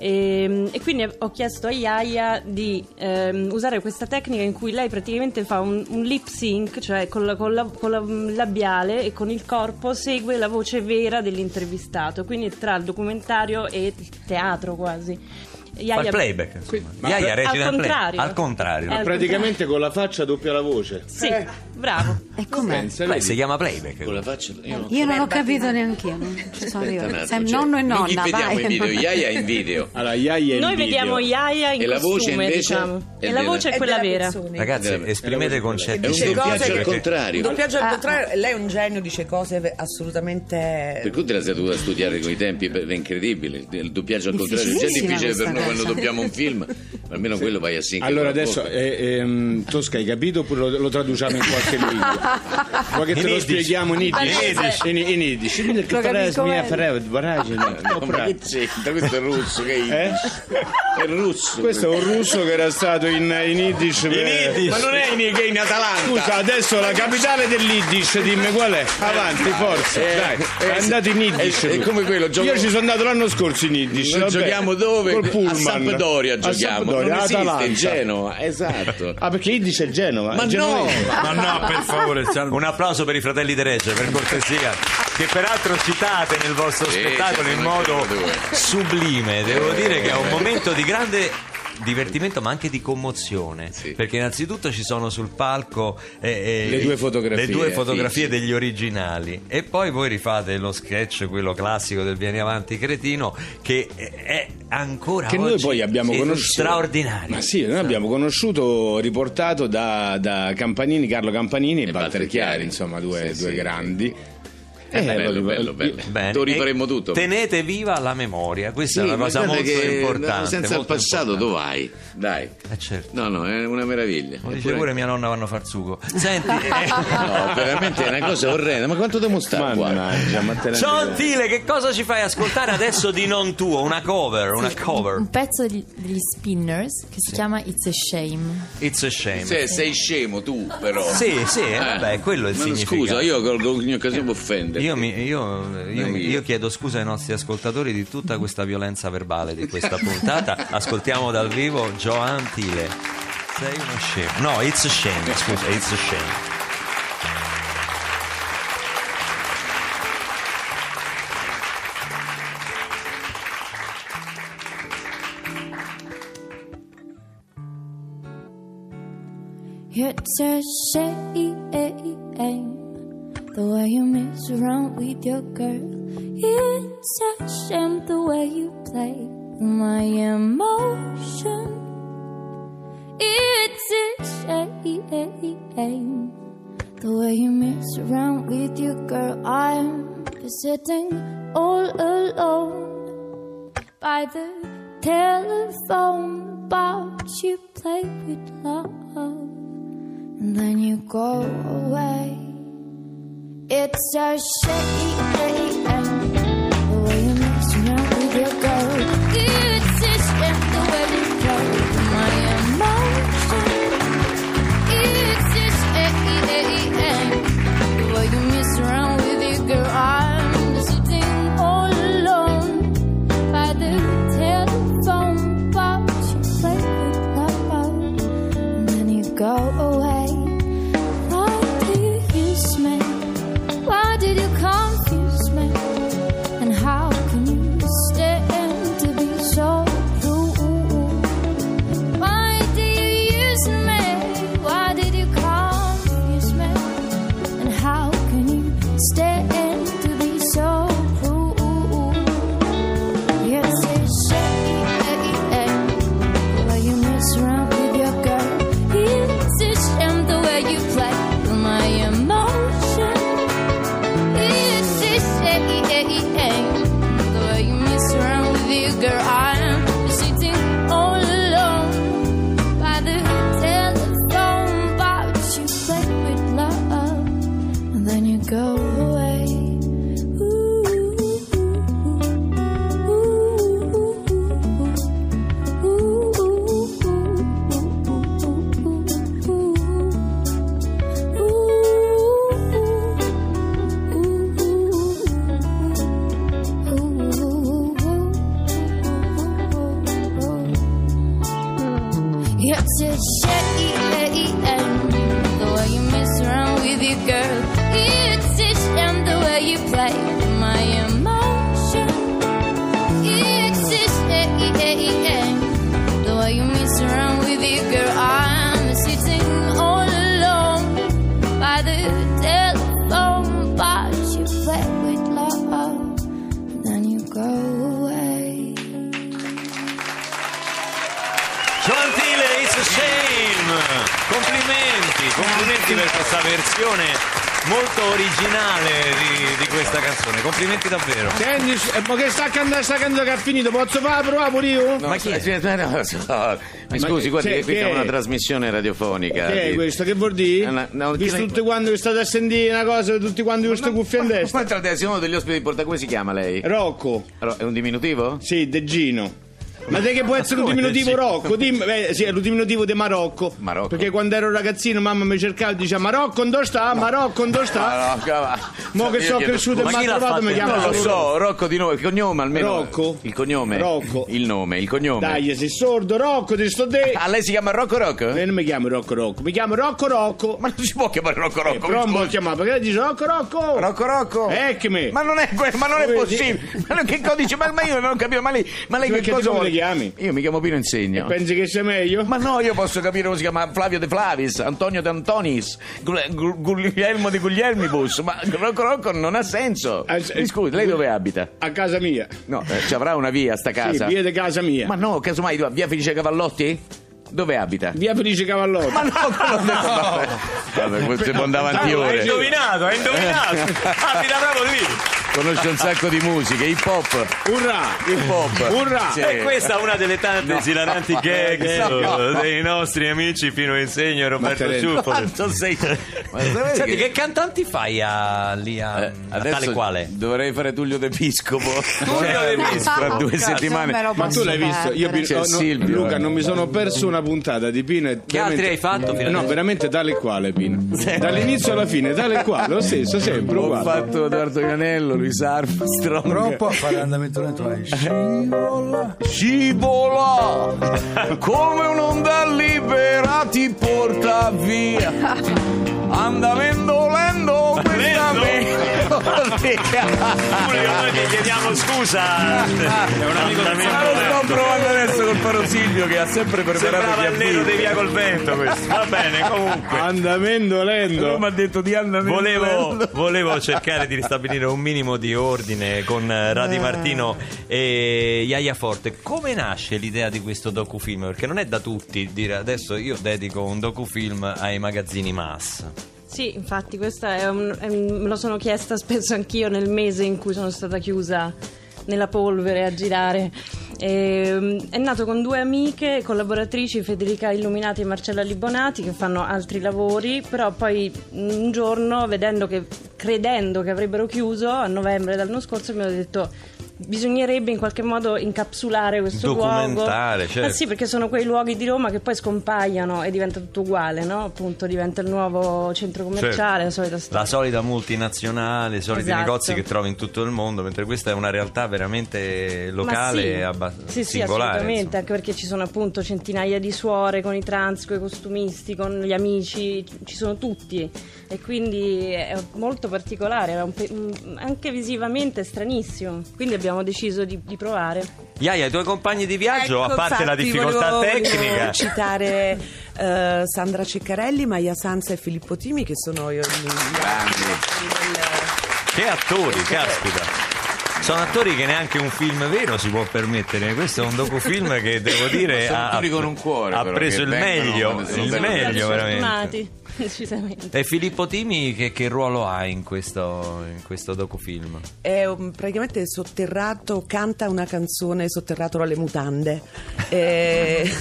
E, e quindi ho chiesto a Yaya di ehm, usare questa tecnica in cui lei praticamente fa un, un lip sync, cioè con la, con la- con la labiale e con il corpo segue la voce vera dell'intervistato, quindi tra il documentario e il teatro quasi. Fa Yaya- il playback, insomma. Ma- Iaia al recita il play- contrario. Al contrario. Eh, praticamente con la faccia doppia la voce. Sì, bravo. E com'è? Beh, vedi? si chiama playback. Con la faccia. Io Io non ho capito neanche io, non ci sono un Sei cioè, nonno e noi chi nonna, vediamo vai. in video? Iaia in video. [laughs] Allora, Yaya in Noi video. vediamo Yaya in E la voce costume, invece diciamo. è E la voce è quella vera. Ragazzi, esprimete concetti. È un Dice doppiaggio al che- contrario. Doppiaggio al Ah. contrario, lei è un genio, dice cose assolutamente... Per cui te la sei dovuta studiare con i tempi, è incredibile. Il doppiaggio al contrario è già Difficilissima difficile per questa noi quando cosa. doppiamo un film, ma almeno quello vai a sincro. Allora adesso, eh, ehm, Tosca, hai capito oppure lo, lo traduciamo in qualche lingua? Vuoi che te In lo Yiddish. spieghiamo in Yiddish? In in Yiddish. Quindi che Lo farei farei vorrei, no, c'entra? Questo è russo, che è Eh? È russo. Questo è un russo che era stato in, in Yiddish. per- Ma non è in, che è in Atalanta. Scusa, adesso la capitale dell'Iddish, dimmi qual è? Avanti, forza, Eh, dai. eh, È andato in Yiddish. è- è lui. come quello, gioco- Io ci sono andato l'anno scorso in Yiddish. Noi vabbè. giochiamo dove? Col A Pullman. Sampdoria giochiamo. Sampdoria, non esiste Atalanta. in Genova, esatto. Ah, perché Yiddish è Genova. Ma è no! Ma no, per favore, [laughs] Un applauso per i fratelli De Reggio, per cortesia, che peraltro citate nel vostro Sì, spettacolo in modo sublime. Devo dire che è un momento di grande divertimento ma anche di commozione. Perché innanzitutto ci sono sul palco eh, eh, Le due fotografie, le due sì, fotografie sì. degli originali. E poi voi rifate lo sketch quello classico del vieni avanti cretino che è ancora che noi poi abbiamo conosciuto. straordinario. Ma sì noi abbiamo conosciuto riportato da, da Campanini Carlo Campanini e, Walter Chiari insomma due, due grandi Eh, bello, lo- bello, bello. Bene. Lo rifaremo E tutto. tenete viva la memoria questa Sì, è una cosa molto che importante senza il molto passato importante. dove vai? Dai. certo. No, no, è una meraviglia. Lo dice pure mia nonna vanno a far sugo senti [laughs] eh, No, veramente è una cosa orrenda. Ma quanto devo stare qua? Mannaggia, la- Ciao Antile, che cosa ci fai ascoltare adesso di non tuo? Una cover, una Sì, cover. Un pezzo degli, degli Spinners che si chiama It's a Shame. It's a shame. Se sei scemo tu, però. Sì, sì, eh, vabbè, quello è il Ma significato. Scusa, io colgo ogni occasione per offendere. Io, mi- io- io io. io chiedo scusa ai nostri ascoltatori di tutta questa violenza verbale di questa puntata. Ascoltiamo dal vivo Joe Antile. Sei uno scemo. No, it's a shame, scusa, it's a shame. It's a shame the way you mess around with your girl. It's a shame the way you play my emotion. It's a shame the way you mess around with your girl. I'm sitting all alone by the telephone, but you play with love and then you go away. It's a shame the way you mess around with your girl. It's a che ha finito? Posso fare provare pure io? No, sì, sì, no, no, so. Mi scusi, guardi, che qui che è è? una trasmissione radiofonica. Che è Di- questo? Che vuol dire? Eh, no, no, Visto che- tutti quanti che state a sentire una cosa, tutti quanti con queste cuffie in testa. Quanto al siamo uno degli ospiti di Porta, come si chiama lei? Rocco. Ro- È un diminutivo? Sì, De Gino. Ma te che può essere un diminutivo? Rocco? Dimmi, beh, sì, è un diminutivo di Marocco. Marocco. Perché quando ero ragazzino mamma mi cercava e diceva Marocco dove sta? Marocco dove sta? Marocco, va. Mo che Io sono chiedo cresciuto e scusa. mi ha trovato mi chiama Non lo so, Rocco di nome, il cognome almeno. Rocco? Il cognome. Rocco. Il nome, il cognome. Dai, sei sordo, Rocco, ti sto de. Ah, lei si chiama Rocco Rocco? Eh, non mi chiamo Rocco Rocco, mi chiamo Rocco Rocco. Ma non si può chiamare Rocco Eh, Rocco. però mi non può chiamare, perché lei dice Rocco Rocco. Rocco Rocco. Eccomi. Ma non è, que- ma non è possibile. Ma non- che codice? Ma, ma io non capivo. Ma lei, ma lei che Perché cosa ti vuole? Chiami? Io mi chiamo Pino Insegno. Pensi che sia meglio? Ma no, io posso capire come si chiama Flavio De Flavis, Antonio De Antonis, Gu- Gu- Guglielmo di Guglielmibus, ma Rocco Rocco non ha senso. Mi scusi, lei dove abita? A casa mia. No, eh, ci avrà una via sta casa. Sì, via di casa mia. Ma no, casomai via Felice Cavallotti? Dove abita? Via Felice Cavallotti. Ma no, quello del... [laughs] Vabbè, questo può andare avanti Ah, hai ore. indovinato, hai indovinato. [laughs] Abita proprio lì. Conosce un sacco di musiche, hip hop. Urrà! Hip hop. Urrà! Sì. E questa è una delle tante No. esilaranti [laughs] gag No. dei nostri amici Pino Insegno e Roberto Ciuffoli. Quanto sei- Senti, che- che cantanti fai a, lì a, Eh, a tale quale? dovrei fare Tullio D'Episcopo Tullio D'Episcopo. tra due settimane Ma tu l'hai visto? Io C'è oh, no, Silvio, Luca, eh. non mi sono perso una puntata di Pino. e Che altri hai fatto fino No, veramente tale e quale Pino. Dall'inizio alla fine, tale e quale, lo stesso, sempre ho uguale. fatto Edoardo Ianello, Luis Armstrong Troppo a fare andamento lento. Scivola. scivola come un'onda libera ti porta via [laughs] andamento lento questa Giulio, noi ti chiediamo scusa. È un amico Ma lo sto provando adesso col paro Silvio che ha sempre preparato gli avvisi. di via col vento questo. Va bene, comunque. Andamento lento. mi ha detto di andamento Volevo, lento. volevo cercare di ristabilire un minimo di ordine con eh, Radi Martino e Iaia Forte. Come nasce l'idea di questo docufilm? Perché non è da tutti dire adesso io dedico un docufilm ai magazzini mass. Sì, infatti, questa è un, è un- me lo sono chiesta spesso anch'io nel mese in cui sono stata chiusa nella polvere a girare. Ehm, è nato con due amiche collaboratrici, Federica Illuminati e Marcella Libonati, che fanno altri lavori, però poi un giorno, che, credendo che avrebbero chiuso a novembre dell'anno scorso, mi hanno detto bisognerebbe in qualche modo incapsulare questo Documentare, luogo. certo. Eh sì, perché sono quei luoghi di Roma che poi scompaiono e diventa tutto uguale, no? Appunto diventa il nuovo centro commerciale, la solita storia. La solita multinazionale, i soliti Esatto. negozi che trovi in tutto il mondo, mentre questa è una realtà veramente locale e Ma abbastanza sì, sì, assolutamente, insomma. anche perché ci sono appunto centinaia di suore con i trans, con i costumisti, con gli amici, ci sono tutti e quindi è molto particolare, è un- anche visivamente stranissimo, quindi abbiamo deciso di, di provare. Iaia, i tuoi compagni di viaggio, Ecco, a parte la infatti, difficoltà volevo- tecnica, volevo citare eh, Sandra Ceccarelli, Maia Sanza e Filippo Timi che sono io che attori, caspita. Sono attori che neanche un film vero si può permettere. Questo è un docufilm che devo [laughs] dire Sono ha, attori con un cuore, ha però, preso che il vengono meglio, quando sono il belli. meglio veramente. Fortunati, [laughs] decisamente. E Filippo Timi che, che ruolo ha in questo, in questo docufilm? è un- praticamente sotterrato, canta una canzone sotterrato alle mutande, [laughs] eh, [laughs]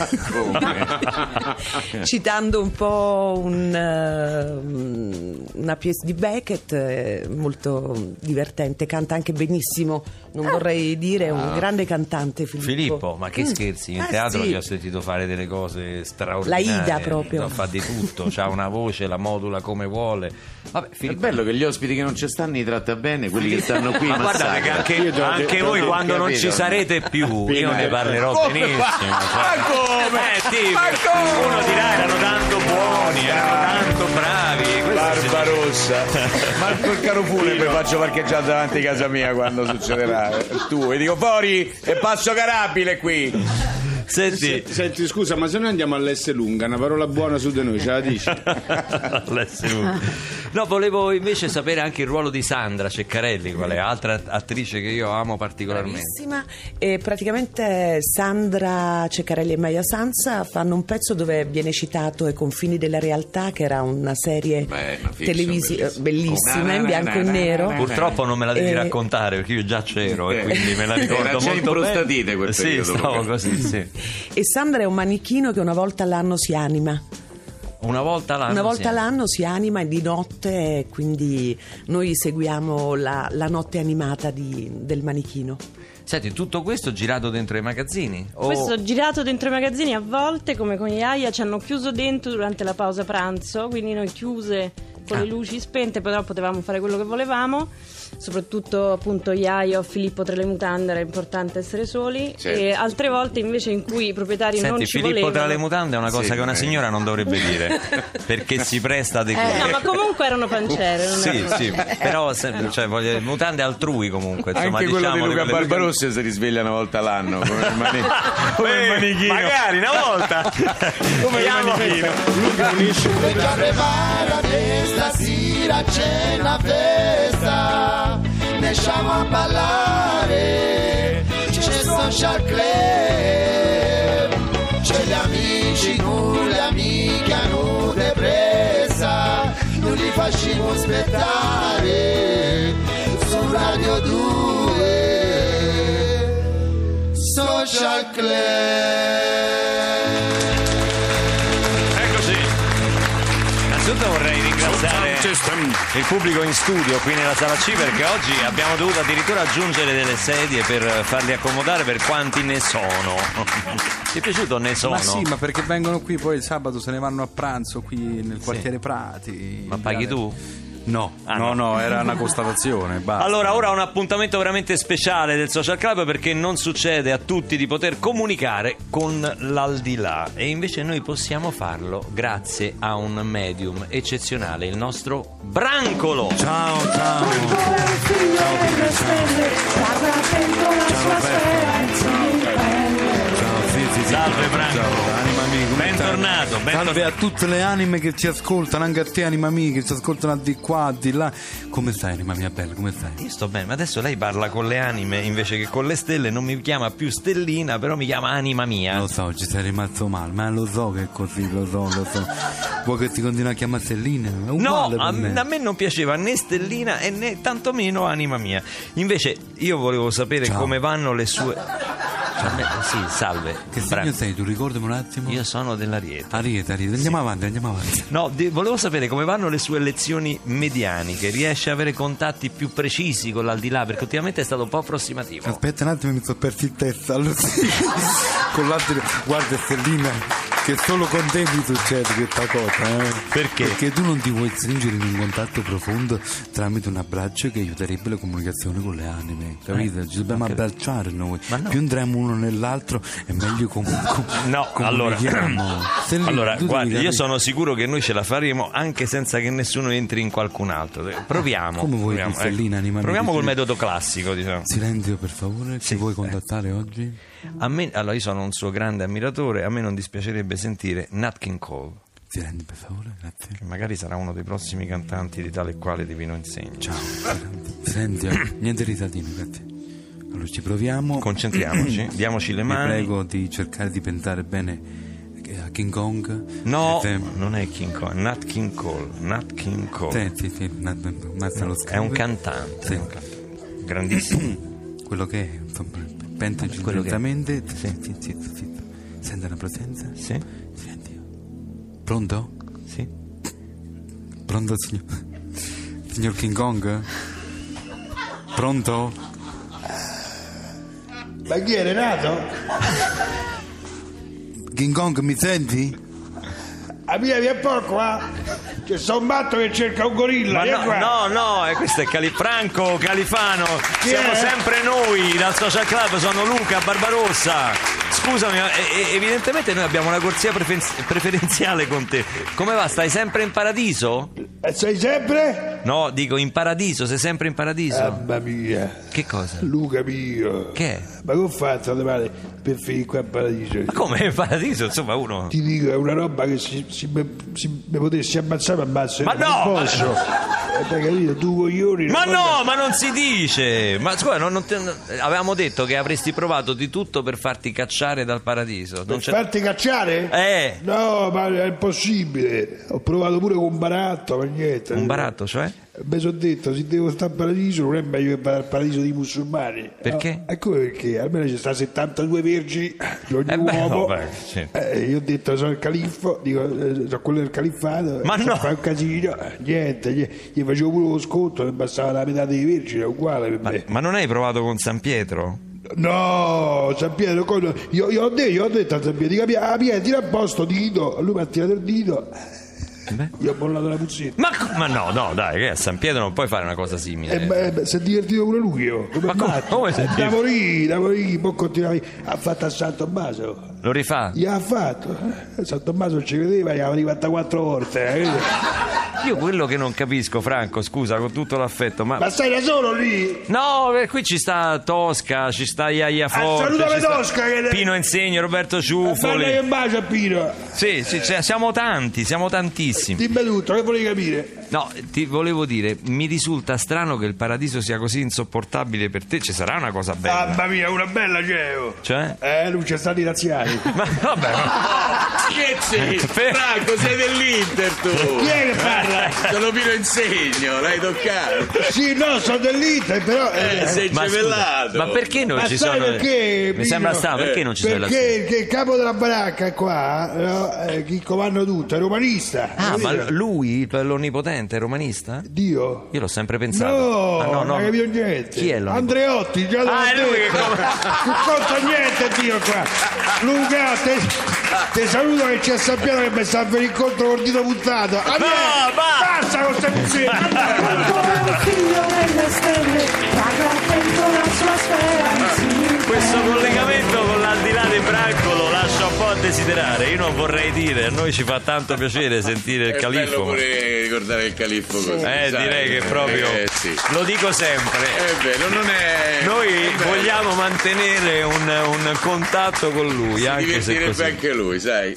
citando un po' un, eh, una pièce di Beckett, molto divertente, canta anche benissimo, non vorrei dire, è un grande cantante Filippo. Filippo, ma che Mm. scherzi, in Eh, teatro sì. gli ho sentito fare delle cose straordinarie. La Ida proprio. No, fa di tutto, ha una voce, la modula come vuole. Vabbè, È bello che gli ospiti che non ci stanno li tratta bene, quelli che stanno qui [laughs] Ma guardate che anche, l'ho anche voi quando non capito. ci sarete più, io ne parlerò Come? benissimo. Ma come? Eh, Ma come? Uno dirà erano tanto buoni, erano tanto bravi. Barbarossa [laughs] ma col caro funebre faccio parcheggiare davanti a casa mia quando succederà tu e dico fuori e passo carabile qui Senti, Senti, scusa, ma se noi andiamo all'S lunga, una parola buona su di noi, ce la dici? [laughs] L'SU. No, volevo invece sapere anche il ruolo di Sandra Ceccarelli, qual è altra attrice che io amo particolarmente. Bravissima. E praticamente Sandra Ceccarelli e Maia Sanza fanno un pezzo dove viene citato I confini della realtà, che era una serie Beh, una fiction televisiva bellissima. bellissima in bianco e Na, nero. na. Purtroppo non me la devi Eh, raccontare perché io già c'ero e Eh, quindi me la [laughs] ricordo era già in molto prostatite bene. quel Sì, periodo, stavo così, sì. [laughs] E Sandra è un manichino che una volta all'anno si anima. Una volta l'anno. Una volta all'anno si anima di notte, e quindi noi seguiamo la, la notte animata di- del manichino. Senti, tutto questo girato dentro i magazzini? O- Questo girato dentro i magazzini a volte, come con Iaia, ci hanno chiuso dentro durante la pausa pranzo, quindi noi chiuse con Ah. le luci spente, però potevamo fare quello che volevamo. Soprattutto appunto Iaio, Filippo tra le mutande era importante essere soli Certo. e altre volte invece in cui i proprietari non Senti, ci Filippo volevano. tra le mutande è una cosa Sì, che una eh. signora non dovrebbe dire [laughs] perché si presta a dei Eh, no, ma comunque erano pancere. Non Sì, erano sì, pancere. [laughs] però se- cioè, voglio, mutande altrui comunque. Insomma, Anche quello diciamo di Luca quelle- Barbarossa si risveglia una volta l'anno come il mani- [laughs] come il Eh, manichino. magari una volta Come il manichino. Luca unisce Già preparate stasera c'è una festa Ne siamo a ballare. C'è social club. C'è gli amici con le amiche hanno depressa Non li facciamo aspettare Su Radio 2 Social Club Innanzitutto vorrei ringraziare il pubblico in studio qui nella sala C perché oggi abbiamo dovuto addirittura aggiungere delle sedie per farli accomodare per quanti ne sono. [laughs] Ti è piaciuto ne sono? Ma sì, ma perché vengono qui poi il sabato se ne vanno a pranzo qui nel quartiere Prati. Ma paghi tu? No, Ah, no, no. era una constatazione. [laughs] basta. Allora, ora un appuntamento veramente speciale del Social Club perché non succede a tutti di poter comunicare con l'aldilà e invece noi possiamo farlo grazie a un medium eccezionale, il nostro Brancolo. Ciao, ciao. Ciao, sì, sì, sì. Salve, Branco. Ciao, anima mia, come Bentornato, bentornato. Salve a tutte le anime che ci ascoltano, anche a te anima mia che ci ascoltano di qua, di là. Come stai anima mia bella, come stai? Io sto bene, ma adesso lei parla con le anime invece che con le stelle, non mi chiama più Stellina, però mi chiama anima mia. Lo so, ci sei rimasto male, ma lo so che è così, lo so, lo so. Vuoi che ti continui a chiamare Stellina? No, a, me. a me non piaceva né Stellina e né tantomeno anima mia. Invece io volevo sapere Ciao. come vanno le sue... Me- sì, salve. Che Bra- segno sei? Tu ricordami un attimo. Io sono dell'Ariete. Ariete, Ariete, andiamo avanti, andiamo avanti. No, di- volevo sapere come vanno le sue lezioni medianiche. Riesce a avere contatti più precisi con l'aldilà? Perché ultimamente è stato un po' approssimativo. Aspetta un attimo, mi sono perso il testo. Allora, sì. [laughs] con l'altro, guarda Stellina, che solo con te mi succede questa cosa. eh. Perché? Perché tu non ti vuoi stringere in un contatto profondo tramite un abbraccio che aiuterebbe la comunicazione con le anime, capito? Ci dobbiamo Eh, ho capito. abbracciare noi. No. Più andremo uno nell'altro e meglio com- com- No, allora, [clears throat] allora guardi, io sono sicuro che noi ce la faremo anche senza che nessuno entri in qualcun altro. Proviamo. Come vuoi, proviamo, ecco. Proviamo col metodo classico, diciamo. Silenzio per favore, Sì. chi vuoi contattare oggi? Me, allora io sono un suo grande ammiratore, a me non dispiacerebbe sentire Nat King Cole, Silenzio per favore, grazie. che magari sarà uno dei prossimi cantanti di tale e quale divino insegno. Ciao, Silenzio, niente risaltino, grazie. Allora ci proviamo. Concentriamoci, [clears throat] diamoci le Vi mani. prego di cercare di pensare bene eh, a King Kong. No, Eh, non è King Cole, Nat King Cole, Nat King Cole. Sì, sì, sì, ma- basta lo È un cantante, Sì. è un cantante. grandissimo. [clears throat] Quello che è, insomma, pensaci Quello che lentamente. Sì, sì, sì, sì. Sente la presenza? Sì? Silenzio. Pronto? Sì? Pronto, signor? Signor King Kong? Pronto? Ma chi è Renato? King Kong, mi senti? Ah, via, via poco, qua. C'è matto che cerca un gorilla. No, qua. no, no, eh, questo è Cali- Franco Califano. Siamo sempre noi dal Social Club, sono Luca Barbarossa. Scusami, ma, eh, eh, evidentemente noi abbiamo una corsia preferenziale con te. Come va? Stai sempre in paradiso? E sei sempre? No, dico in paradiso, sei sempre in paradiso. Mamma mia. Che cosa? Luca mio. Che? Ma che ho fatto domani per finire qua a paradiso? Ma come in paradiso? Insomma, uno. Ti dico, è una roba che se me potessi ammazzare, mi ammazzo. Ma Eh, no! Posso. Eh, capito? Tu coglioni. Ma no, ma non si dice! Ma scusa, non- non te- avevamo detto che avresti provato di tutto per farti cacciare dal paradiso. Non Per c'è- farti cacciare? Eh! No, ma è impossibile. Ho provato pure con un baratto, ma niente. Un baratto, cioè? Mi sono detto, se devo stare al paradiso non è meglio che vada al paradiso dei musulmani. Perché? No, ecco perché, almeno ci sta 72 vergini di ogni Eh beh, uomo. vabbè, sì. Eh, io ho detto sono il califfo, dico, eh, sono quello del califfato, Ma eh, no! fa un casino, eh, niente, gli, gli facevo pure lo sconto, ne bastava la metà dei vergini, è uguale per Ma, me. ma non hai provato con San Pietro? No, San Pietro, io, io ho detto, io ho detto a San Pietro, dico, ah, Pietro, tira a posto dito, lui mi ha tirato il dito, Beh. Gli ho bollato la puzzetta. Ma, ma no, no, dai, che a San Pietro non puoi fare una cosa simile. E beh, beh, si è divertito pure lui, io. Come Ma come- come si è Da divertito? morì, da morì, poi continuava. Ha fatto a San Tommaso. Lo rifà? Gli ha fatto. eh. San Tommaso non ci credeva, gli aveva rifatta quattro volte. eh? Io quello che non capisco, Franco, scusa, con tutto l'affetto, ma. Ma stai da solo lì? No, eh, qui ci sta Tosca, ci sta Iaia Forte, salutami ci sta Tosca, che- Pino Insegno, Roberto Bella che Ciuffoli. bacia Pino. Sì, sì, cioè, siamo tanti, siamo tantissimi. Dimmi tutto, che volevi capire? No, ti volevo dire, mi risulta strano che il paradiso sia così insopportabile per te. Ci sarà una cosa bella. Mamma mia, una bella CEO. Cioè? Eh, lui c'è stati razziali. [laughs] Ma vabbè, ma- Che sei? Per- Franco, sei dell'Inter tu! Chi è che parla? Sono Pino Insegno, l'hai toccato! Sì, no, sono dell'Inter, però... Eh, sei ma, scusa, gemellato! ma perché non Ma ci sono. perché, Mi sembra strano, perché non ci sono le Perché che il capo della baracca è qua, no? eh, chi comanda tutto, è romanista. Ah, ma capito? lui, l'onnipotente, è romanista? Dio. Io l'ho sempre pensato. No, Ah, no, no. non capito niente. Chi è l'onnipotente? Andreotti, già Ah, è lui che come- Non conta niente, Dio qua. Luca, te, te saluto che ci sappiamo che mi sta per incontro col dito puntato. Ah, No, va! Basta con queste puzzette! figlio delle desiderare. Io non vorrei dire, a noi ci fa tanto piacere sentire il È bello califfo. ma- pure ricordare il califfo così. Eh, sai. direi che proprio. Eh, sì. Lo dico sempre. È vero, non è. Noi è bello. vogliamo mantenere un, un contatto con lui, Si anche se così. anche lui, sai.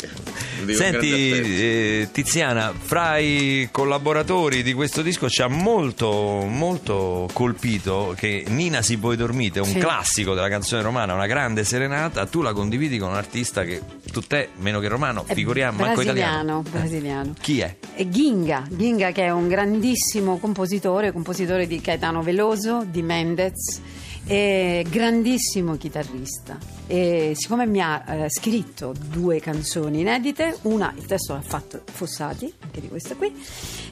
Senti, eh, Tiziana, fra i collaboratori di questo disco ci ha molto, molto colpito che Nina si poi dormite, un Sì. classico della canzone romana, una grande serenata. Tu la condividi con un artista che tu te, meno che romano, È figuriamo, manco italiano. brasiliano, brasiliano. Chi è? E Ginga, Ginga che è un grandissimo compositore, compositore di Caetano Veloso, di Mendez, e grandissimo chitarrista. E siccome mi ha eh, scritto due canzoni inedite, una, il testo l'ha fatto Fossati, anche di questa qui,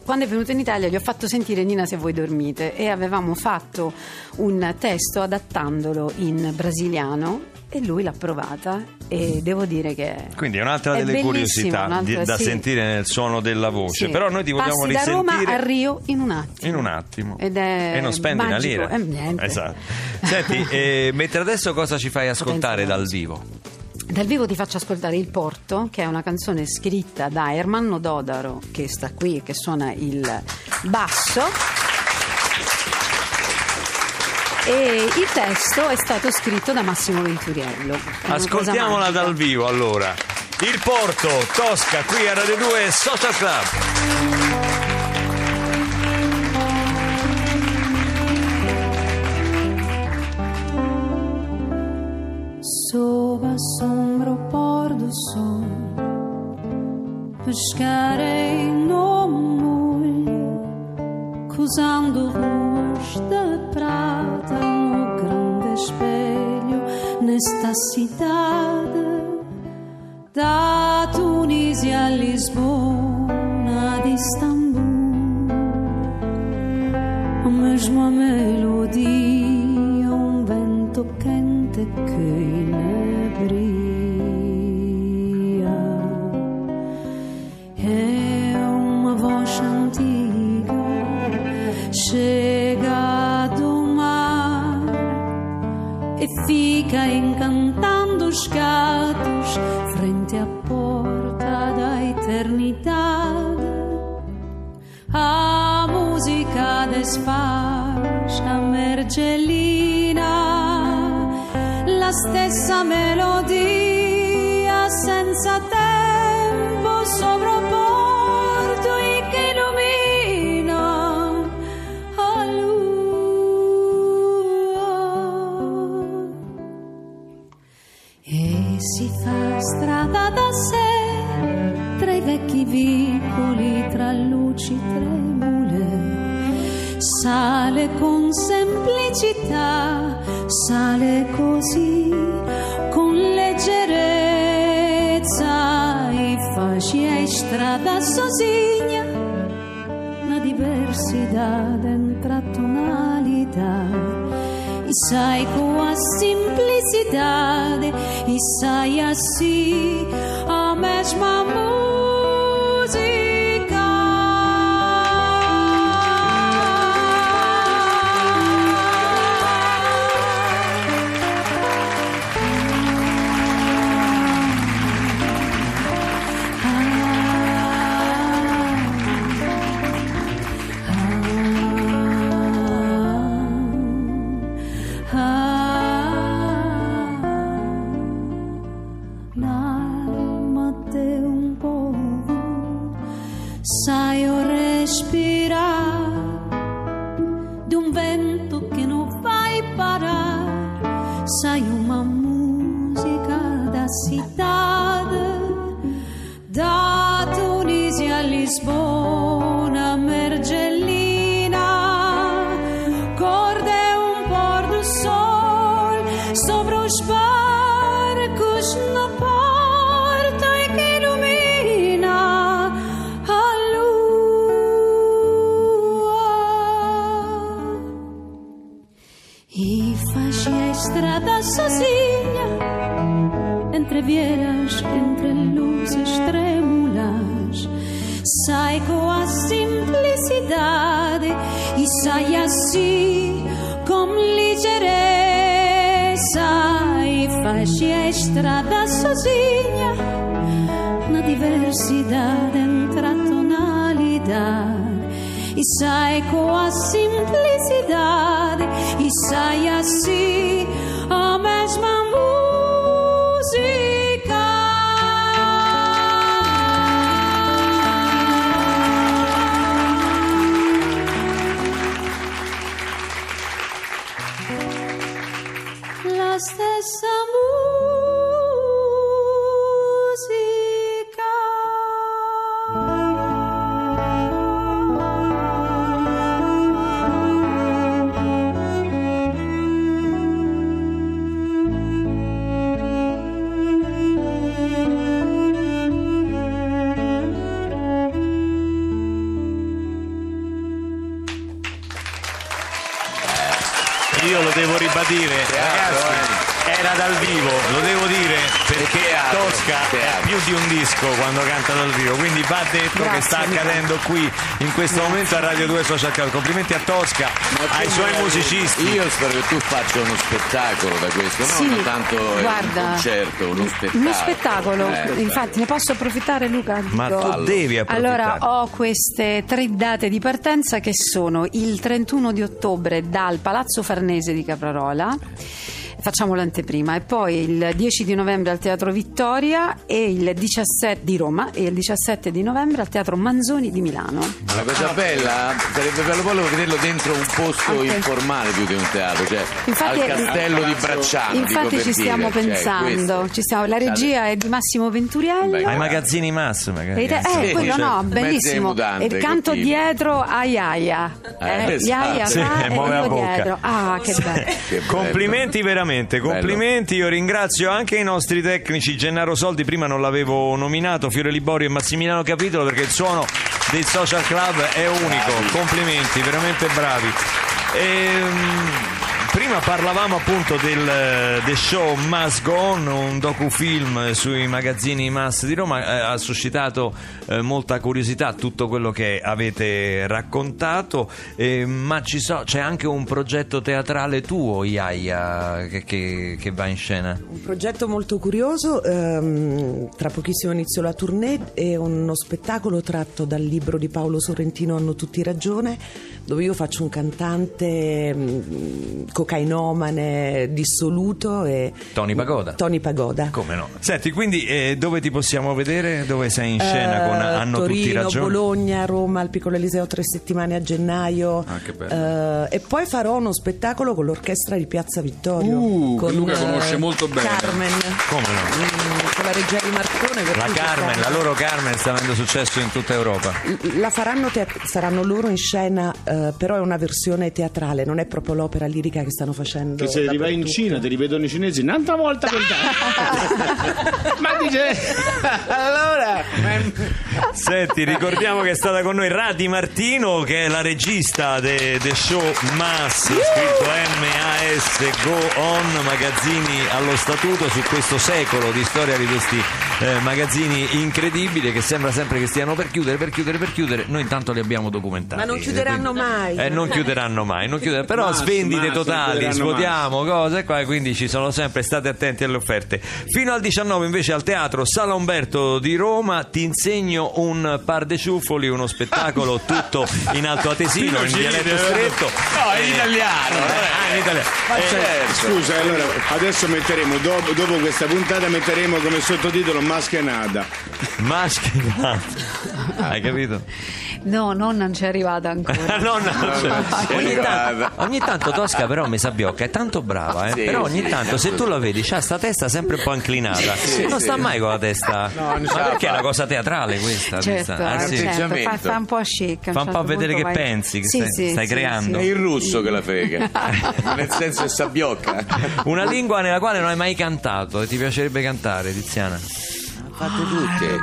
quando è venuto in Italia gli ho fatto sentire Nina se voi dormite e avevamo fatto un testo adattandolo in brasiliano e lui l'ha provata e devo dire che Quindi è un'altra È delle curiosità un'altra- di- da sì. sentire nel suono della voce. Sì. Però noi ti vogliamo Passi da Roma risentire a Rio in un attimo. in un attimo. Ed è e non spendi una magico. lira. Eh, niente. Esatto. Senti, [laughs] eh, mentre adesso cosa ci fai ascoltare dal vivo? Dal vivo ti faccio ascoltare Il Porto, che è una canzone scritta da Ermanno Dodaro, che sta qui, che suona il basso. E il testo è stato scritto da Massimo Venturiello. Ascoltiamola dal vivo allora. Il Porto, Tosca, qui a Radio 2 Social Club. Sob a sombra o pôr do sol Pescarei no molho Cruzando ruas de prata No grande espelho Nesta cidade Da Tunísia a Lisboa De Istambul a mergellina, la stessa melodia senza tempo sopra un porto e che illumina a lua. E si fa strada da sé tra i vecchi vicoli, tra luci tremule. Sale con sozinha na diversidade entre tonalidade. E sai com a simplicidade, e sai assim a mesma música devo ribadire, ragazzi, era dal vivo, lo devo dire Teatro, Tosca è teatro. più di un disco quando canta dal vivo, quindi va detto che Grazie, sta Michele. accadendo qui in questo momento a Radio 2 Social Club. Complimenti a Tosca, ai suoi musicisti. Io spero che tu faccia uno spettacolo da questo, Sì, non tanto guarda, un concerto, uno spettacolo. Uno spettacolo, Eh, infatti ne posso approfittare Luca? Ma Dico- tu devi approfittare. Allora ho queste tre date di partenza che sono il 31 di ottobre dal Palazzo Farnese di Caprarola. Facciamo l'anteprima e poi il 10 di novembre al Teatro Vittoria e il 17 di Roma e il 17 di novembre al Teatro Manzoni di Milano. La cosa bella sarebbe bello poi vederlo dentro un posto Ok. informale più che un teatro, cioè Infatti- al castello di Bracciano. Infatti ci stiamo dire, cioè, pensando, questo. ci stiamo- la regia è di Massimo Venturiello. Ai magazzini Mass magari. E te- eh, Sì, quello certo. no, bellissimo. E canto così. dietro a Iaia. Eh, Eh, esatto. Iaia Sì, fa [laughs] e muove la bocca. dietro. Ah. Che bello. Complimenti veramente, complimenti. Io ringrazio anche i nostri tecnici. Gennaro Soldi, prima non l'avevo nominato, Fiore Liborio e Massimiliano Capitolo perché il suono del Social Club è unico. Complimenti, veramente bravi. Ehm, Prima parlavamo appunto del, del show Must Go On, un docufilm sui magazzini Mass di Roma, eh, ha suscitato eh, molta curiosità tutto quello che avete raccontato, eh, ma so- c'è anche un progetto teatrale tuo, Iaia, che, che- che va in scena. Un progetto molto curioso, ehm, tra pochissimo inizio la tournée e uno spettacolo tratto dal libro di Paolo Sorrentino Hanno tutti ragione, dove io faccio un cantante mm, cocainomane dissoluto e Tony Pagoda. Tony Pagoda. Come no? Senti, quindi eh, dove ti possiamo vedere? Dove sei in scena con Eh, Hanno Torino, tutti ragione? Bologna, Roma, al Piccolo Eliseo tre settimane a gennaio. Ah, che bello. Eh, e poi farò uno spettacolo con l'orchestra di Piazza Vittorio. Uh, che con, Luca eh, conosce molto bene. Carmen, Come no? mm, con la regia di Marcone. La Carmen, la loro Carmen sta avendo successo in tutta Europa. La faranno te- saranno loro in scena, però è una versione teatrale, non è proprio l'opera lirica che stanno facendo. Che se vai in. Cina ti rivedono i cinesi un'altra volta per [laughs] Ma dice allora Senti, ricordiamo che è stata con noi Radi Martino, che è la regista del show Mass, scritto M-A-S Go On, magazzini allo statuto su questo secolo di storia di questi eh, magazzini incredibili che sembra sempre che stiano per chiudere, per chiudere, per chiudere. Noi intanto li abbiamo documentati. Ma non chiuderanno quindi- mai. Eh, non chiuderanno mai, non chiuderanno- però Ma- svendite ma- totali, svuotiamo cose qua, quindi ci sono sempre, state attenti alle offerte. Fino al 19 invece al teatro Sala Umberto di Roma ti insegno un par de ciuffoli, uno spettacolo [laughs] tutto in alto atesino, in dialetto stretto. No, è in Eh, italiano, Ah, in italiano. Ma Eh, certo. Scusa, allora adesso metteremo, dopo, dopo questa puntata metteremo come sottotitolo Maschenada. Maschenata. Hai capito? No, nonna non ci è arrivata ancora. [laughs] no, no, cioè, c'è ogni, arrivata. tanto, ogni tanto Tosca però mi sabbiocca, è tanto brava, eh. Sì, però ogni sì, tanto se tu la vedi c'ha sta testa sempre un po' inclinata, Sì, non sì. sta mai con la testa, No, non ma perché è fa. una cosa teatrale questa? Certo? Ah, sì. certo, fa, fa un po' a scecca. Fa un po' a vedere che vai- pensi, che Sì, stai- sì, stai sì, creando. È sì. il russo che la frega. [laughs] Nel senso che sabbiocca. Una lingua nella quale non hai mai cantato e ti piacerebbe cantare, Tiziana? Fate tutte.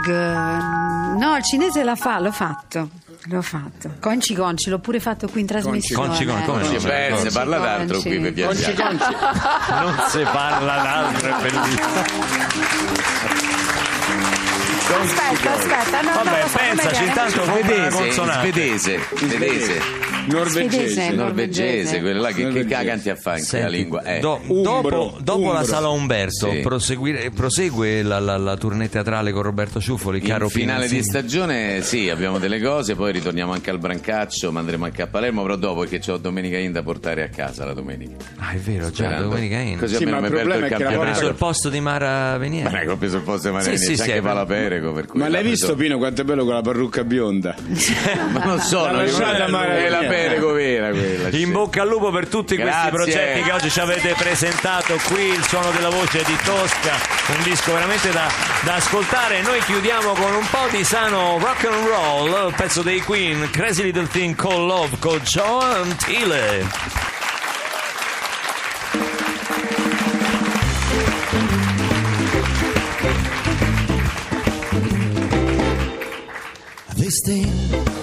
No, il cinese la fa, l'ho fatto. L'ho fatto. Conci Conci, l'ho pure fatto qui in trasmissione. Conci, Conci, come si beh, Conci, se parla d'altro Conci. qui per viaggiare. [laughs] Non si parla d'altro, è bellissimo. Aspetta, aspetta, no, Vabbè, pensaci, intanto Svedese, consonante. svedese, svedese, Norvegese. norvegese, quella là che, che caganti a fare in che la lingua è. do- dopo, dopo la sala Umberto Sì. prosegue la, la, la tournée teatrale con Roberto Ciuffoli, caro In finale Pino di stagione sì, abbiamo delle cose, poi ritorniamo anche al Brancaccio, ma andremo anche a Palermo, però dopo perché ho Domenica In da portare a casa la domenica. Ah, è vero, già Sperando. domenica in. Così Sì, almeno ma mi il perdo il problema è che la Ha campionato. preso il posto di Mara Venier. Ma che ho preso il posto di Manini, Sì, sì, c'è sì, anche Perego, per cui Ma l'hai l'ha visto preso- Pino quanto è bello con la parrucca bionda? [laughs] Ma non sono La lasciata è Mara la Venier. Perego vera quella. In bocca al lupo per tutti questi Grazie. progetti che oggi ci avete presentato qui, il suono della voce di Tosca, un disco veramente da, da ascoltare. Noi chiudiamo con un po' di sano rock and roll, pezzo dei Queen, Crazy Little Thing Called Love con Joan Tile. This thing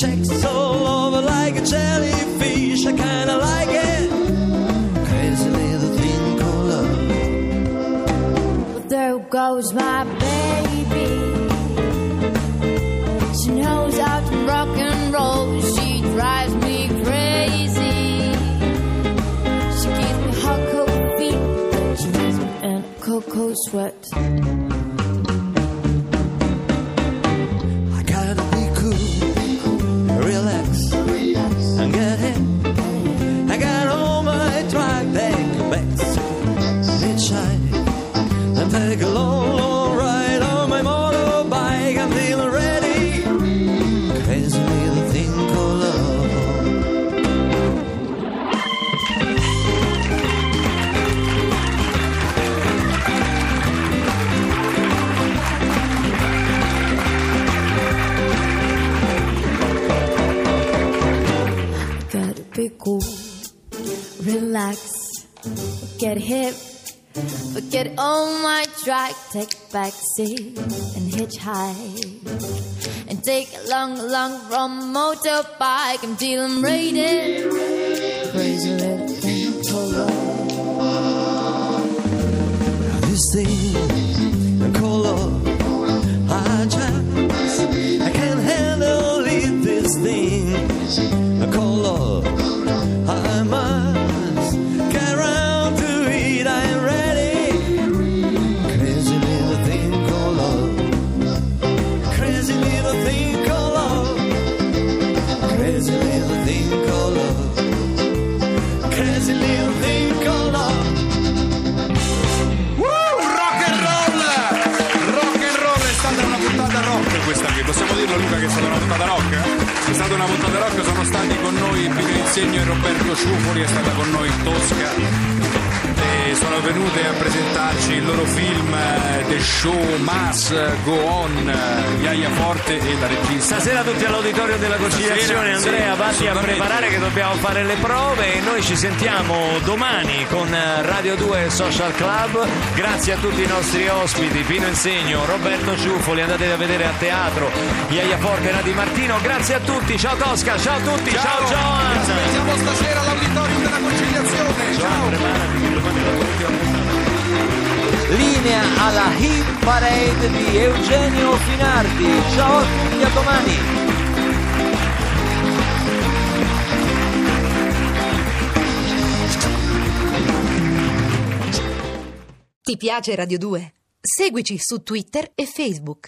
shakes all over like a jellyfish. I kinda like it. Crazy little thing called love. There goes my baby. She knows how to rock and roll. She drives me crazy. She gives me hot cold feet. She makes me a cocoa sweat. on my track, take backseat and hitchhike. And take a long, long from motorbike until I'm raided. Crazy little thing, hold on. Now this thing Insegno e Roberto Ciufoli, è stata con noi Tosca. Sono venute a presentarci il loro film eh, The Show Must Go On, eh, Iaia Forte e la regista. Stasera tutti all'auditorio della conciliazione, Stasera, sì, Andrea, vatti a preparare che dobbiamo fare le prove e noi ci sentiamo domani con eh, Radio 2 Social Club. Grazie a tutti i nostri ospiti, Pino Insegno, Roberto Ciuffoli, andate a vedere a teatro, Iaia Forte e Nati Martino. Grazie a tutti, ciao Tosca, ciao a tutti, ciao, Vi Joan. aspettiamo stasera all'auditorium della conciliazione. Ciao! Preparati Linea alla hip Parade di Eugenio Finardi. Ciao a tutti, a domani! Ti piace Radio 2? Seguici su Twitter e Facebook.